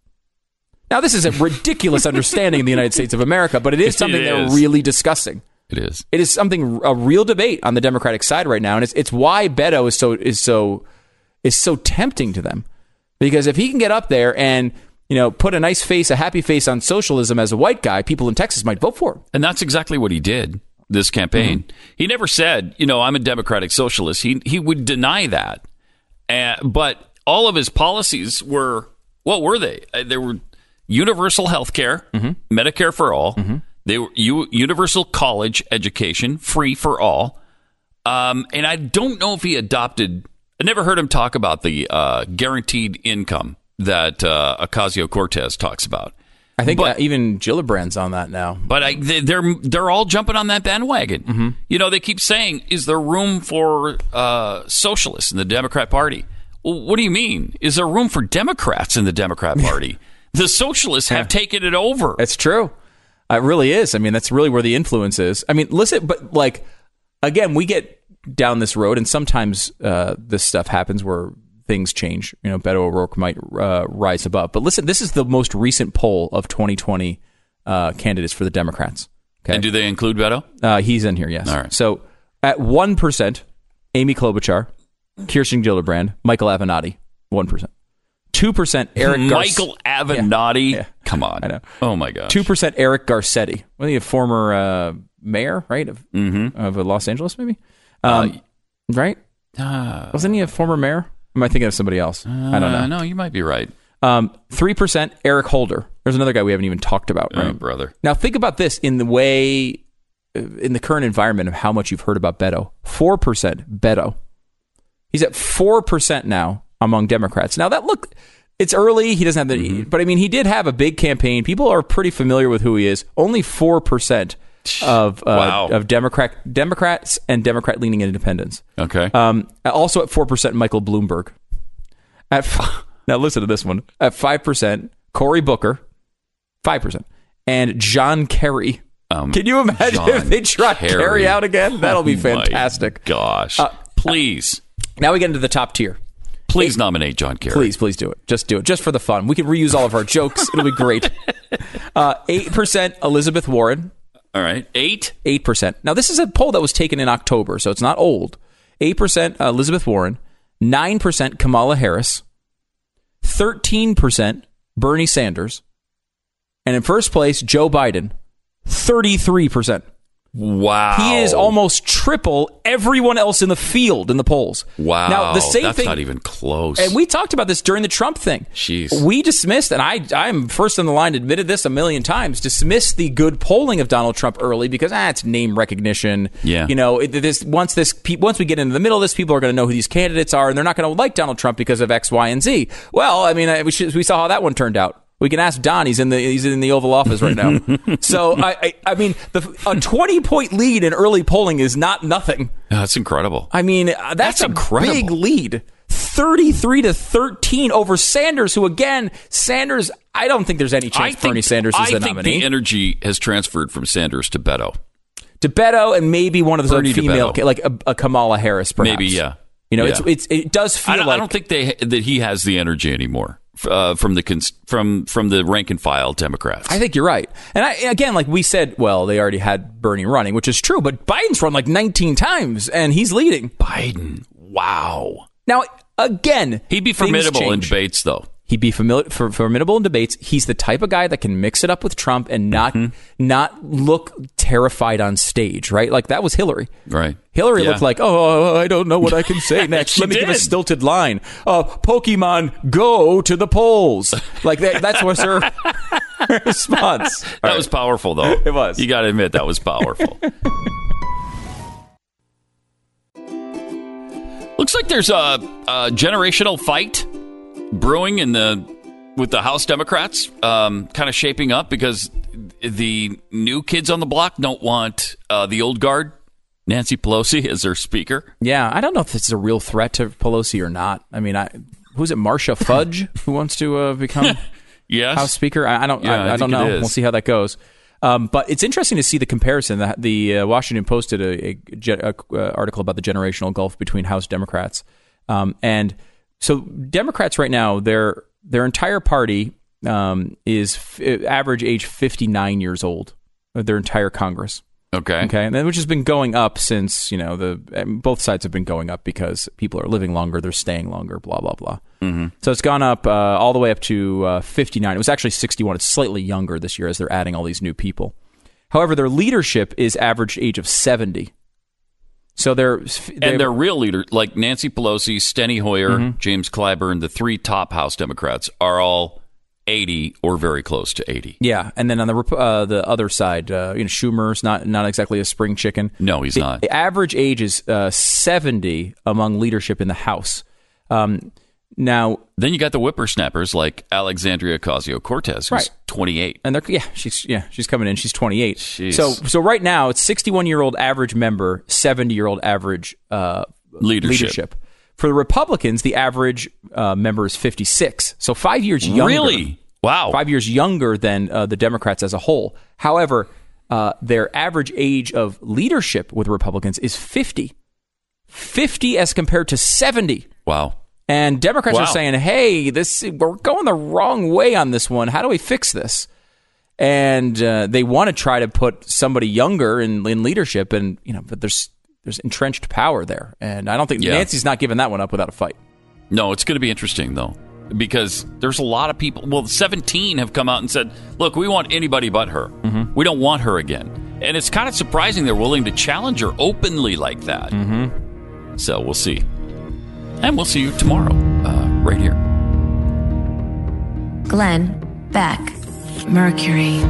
Now this is a ridiculous understanding in the United States of America, but it is It something they're really discussing. It is. It is something a real debate on the Democratic side right now, and it's it's why Beto is so is so is so tempting to them because if he can get up there and you know put a nice face, a happy face on socialism as a white guy, people in Texas might vote for him. And that's exactly what he did this campaign. Mm-hmm. He never said, you know, I'm a democratic socialist. He he would deny that. Uh, but all of his policies were what were they? Uh, They were universal health care, Mm-hmm. Medicare for all. They were u- universal college education, free for all. Um, and I don't know if he adopted. I never heard him talk about the uh, guaranteed income that uh, Ocasio Cortez talks about. I think uh, even Gillibrand's on that now. But I, they, they're they're all jumping on that bandwagon. Mm-hmm. You know, they keep saying, "Is there room for uh, socialists in the Democrat Party?" Well, what do you mean? Is there room for Democrats in the Democrat Party? the socialists have taken it over. It's true. It really is. I mean, that's really where the influence is. I mean, listen, but like again, we get down this road, and sometimes uh, this stuff happens where things change. You know, Beto O'Rourke might uh, rise above. But listen, this is the most recent poll of 2020 uh, candidates for the Democrats. Okay, And do they include Beto? uh, he's in here. Yes. All right. So at one percent, Amy Klobuchar, Kirsten Gillibrand, Michael Avenatti, one percent. Two percent Eric Gar- Michael Avenatti. Yeah. Come on. I know. Oh my God. Two percent Eric Garcetti. Wasn't he a former uh, mayor, right? Of Mm-hmm. of uh, Los Angeles, maybe. Um, right? Uh, Wasn't he a former mayor? Am I thinking of somebody else? I don't know. Uh, no, you might be right. Um, Three percent Eric Holder. There's another guy we haven't even talked about. Oh, brother. Now think about this in the way, uh, in the current environment of how much you've heard about Beto. Four percent Beto. He's at four percent now among Democrats. Now that look, it's early. He doesn't have the, Mm-hmm. but I mean, he did have a big campaign. People are pretty familiar with who he is. Only four percent of uh, Wow. of Democrat Democrats and Democrat leaning independents. Okay. Um, also at four percent, Michael Bloomberg. At f- now, listen to this one. At five percent, Cory Booker, five percent, and John Kerry. Um, Can you imagine John if they try Kerry. Kerry out again? That'll be Oh, fantastic. Gosh. Uh, please. Now we get into the top tier. Please nominate John Kerry. Please, please do it. Just do it, just for the fun. We can reuse all of our jokes. It'll be great. Uh, Eight percent, Elizabeth Warren. All right. Eight. Eight percent. Now this is a poll that was taken in October, so it's not old. Eight percent, uh, Elizabeth Warren. Nine percent, Kamala Harris. Thirteen percent, Bernie Sanders. And in first place, Joe Biden. Thirty-three percent. Wow. He is almost triple everyone else in the field in the polls. Wow. Now the same That's thing. not even close. And we talked about this during the Trump thing. Jeez. We dismissed, and I, I'm first in the line, admitted this a million times, dismissed the good polling of Donald Trump early because, ah, it's name recognition. Yeah. You know, it, this, once this, once we get into the middle of this, people are going to know who these candidates are, and they're not going to like Donald Trump because of X, Y, and Z. Well, I mean, we, should, we saw how that one turned out. We can ask Don. He's in the he's in the Oval Office right now. so I, I I mean the, a twenty point lead in early polling is not nothing. That's incredible. I mean, uh, that's, That's a incredible. big lead. 33 to 13 over Sanders, who again, Sanders, I don't think there's any chance think, Bernie Sanders is I the think the energy has transferred from Sanders to Beto. to Beto and maybe one of those Bernie female, like a, a Kamala Harris, perhaps. Maybe, yeah. You know, Yeah. it's, it's it does feel I like I don't think they that he has the energy anymore uh, from the cons- from from the rank and file Democrats. I think you're right. And I, again, like we said, well, they already had Bernie running, which is true, but Biden's run like 19 times and he's leading. Biden, wow. Now, again, He'd be formidable in debates, though. He'd be formidable in debates. He's the type of guy that can mix it up with Trump and not Mm-hmm. not look terrified on stage, right? Like that was Hillary. Right. Hillary Yeah. looked like, oh, I don't know what I can say next. Let me give a stilted line. Uh, Pokemon, go to the polls. Like that, that's what's her response. That was powerful, though. It was. You got to admit that was powerful. Looks like there's a, a generational fight brewing in the with the House Democrats, um, kind of shaping up because the new kids on the block don't want uh, the old guard, Nancy Pelosi, as their speaker. Yeah, I don't know if this is a real threat to Pelosi or not. I mean, I who's it? Marcia Fudge who wants to uh, become Yes. House Speaker. I, I don't. Yeah, I, I don't know. We'll see how that goes. Um, but it's interesting to see the comparison. The, the uh, Washington Post did a, a, a, article about the generational gulf between House Democrats, um, and so Democrats right now their their entire party um, is f- average age fifty nine years old. Their entire Congress. Okay. Okay, and which has been going up since you know the both sides have been going up because people are living longer, they're staying longer, blah blah blah. Mm-hmm. So it's gone up uh, all the way up to uh, 59. It was actually 61. It's slightly younger this year as they're adding all these new people. However, their leadership is average age of 70. So they're, they're and their real leaders like Nancy Pelosi, Steny Hoyer, Mhm. James Clyburn, the three top House Democrats are all 80 or very close to 80. yeah, and then on the uh, the other side, uh, you know, Schumer's not not exactly a spring chicken. No, he's The- not. The average age is uh, 70 among leadership in the House. Um, now, Then you got the whippersnappers like Alexandria Ocasio Cortez, who's Right. 28. and they're yeah she's yeah she's coming in she's 28 Jeez. so so right now it's 61 year old average member 70 year old average uh, Leadership. for the republicans the average uh, member is 56 so five years younger Really? Wow. five years younger than uh, the democrats as a whole however uh, their average age of leadership with republicans is 50 50 as compared to 70 Wow. And Democrats Wow. are saying, "Hey, this we're going the wrong way on this one. How do we fix this?" And uh, they want to try to put somebody younger in, in leadership, and you know, but there's there's entrenched power there, and I don't think Yeah. Nancy's not giving that one up without a fight. No, it's going to be interesting, though, because there's a lot of people. Well, 17 have come out and said, look, we want anybody but her. Mm-hmm. We don't want her again. And it's kind of surprising they're willing to challenge her openly like that. Mm-hmm. So we'll see. And we'll see you tomorrow, uh, right here. Glenn Beck, Mercury.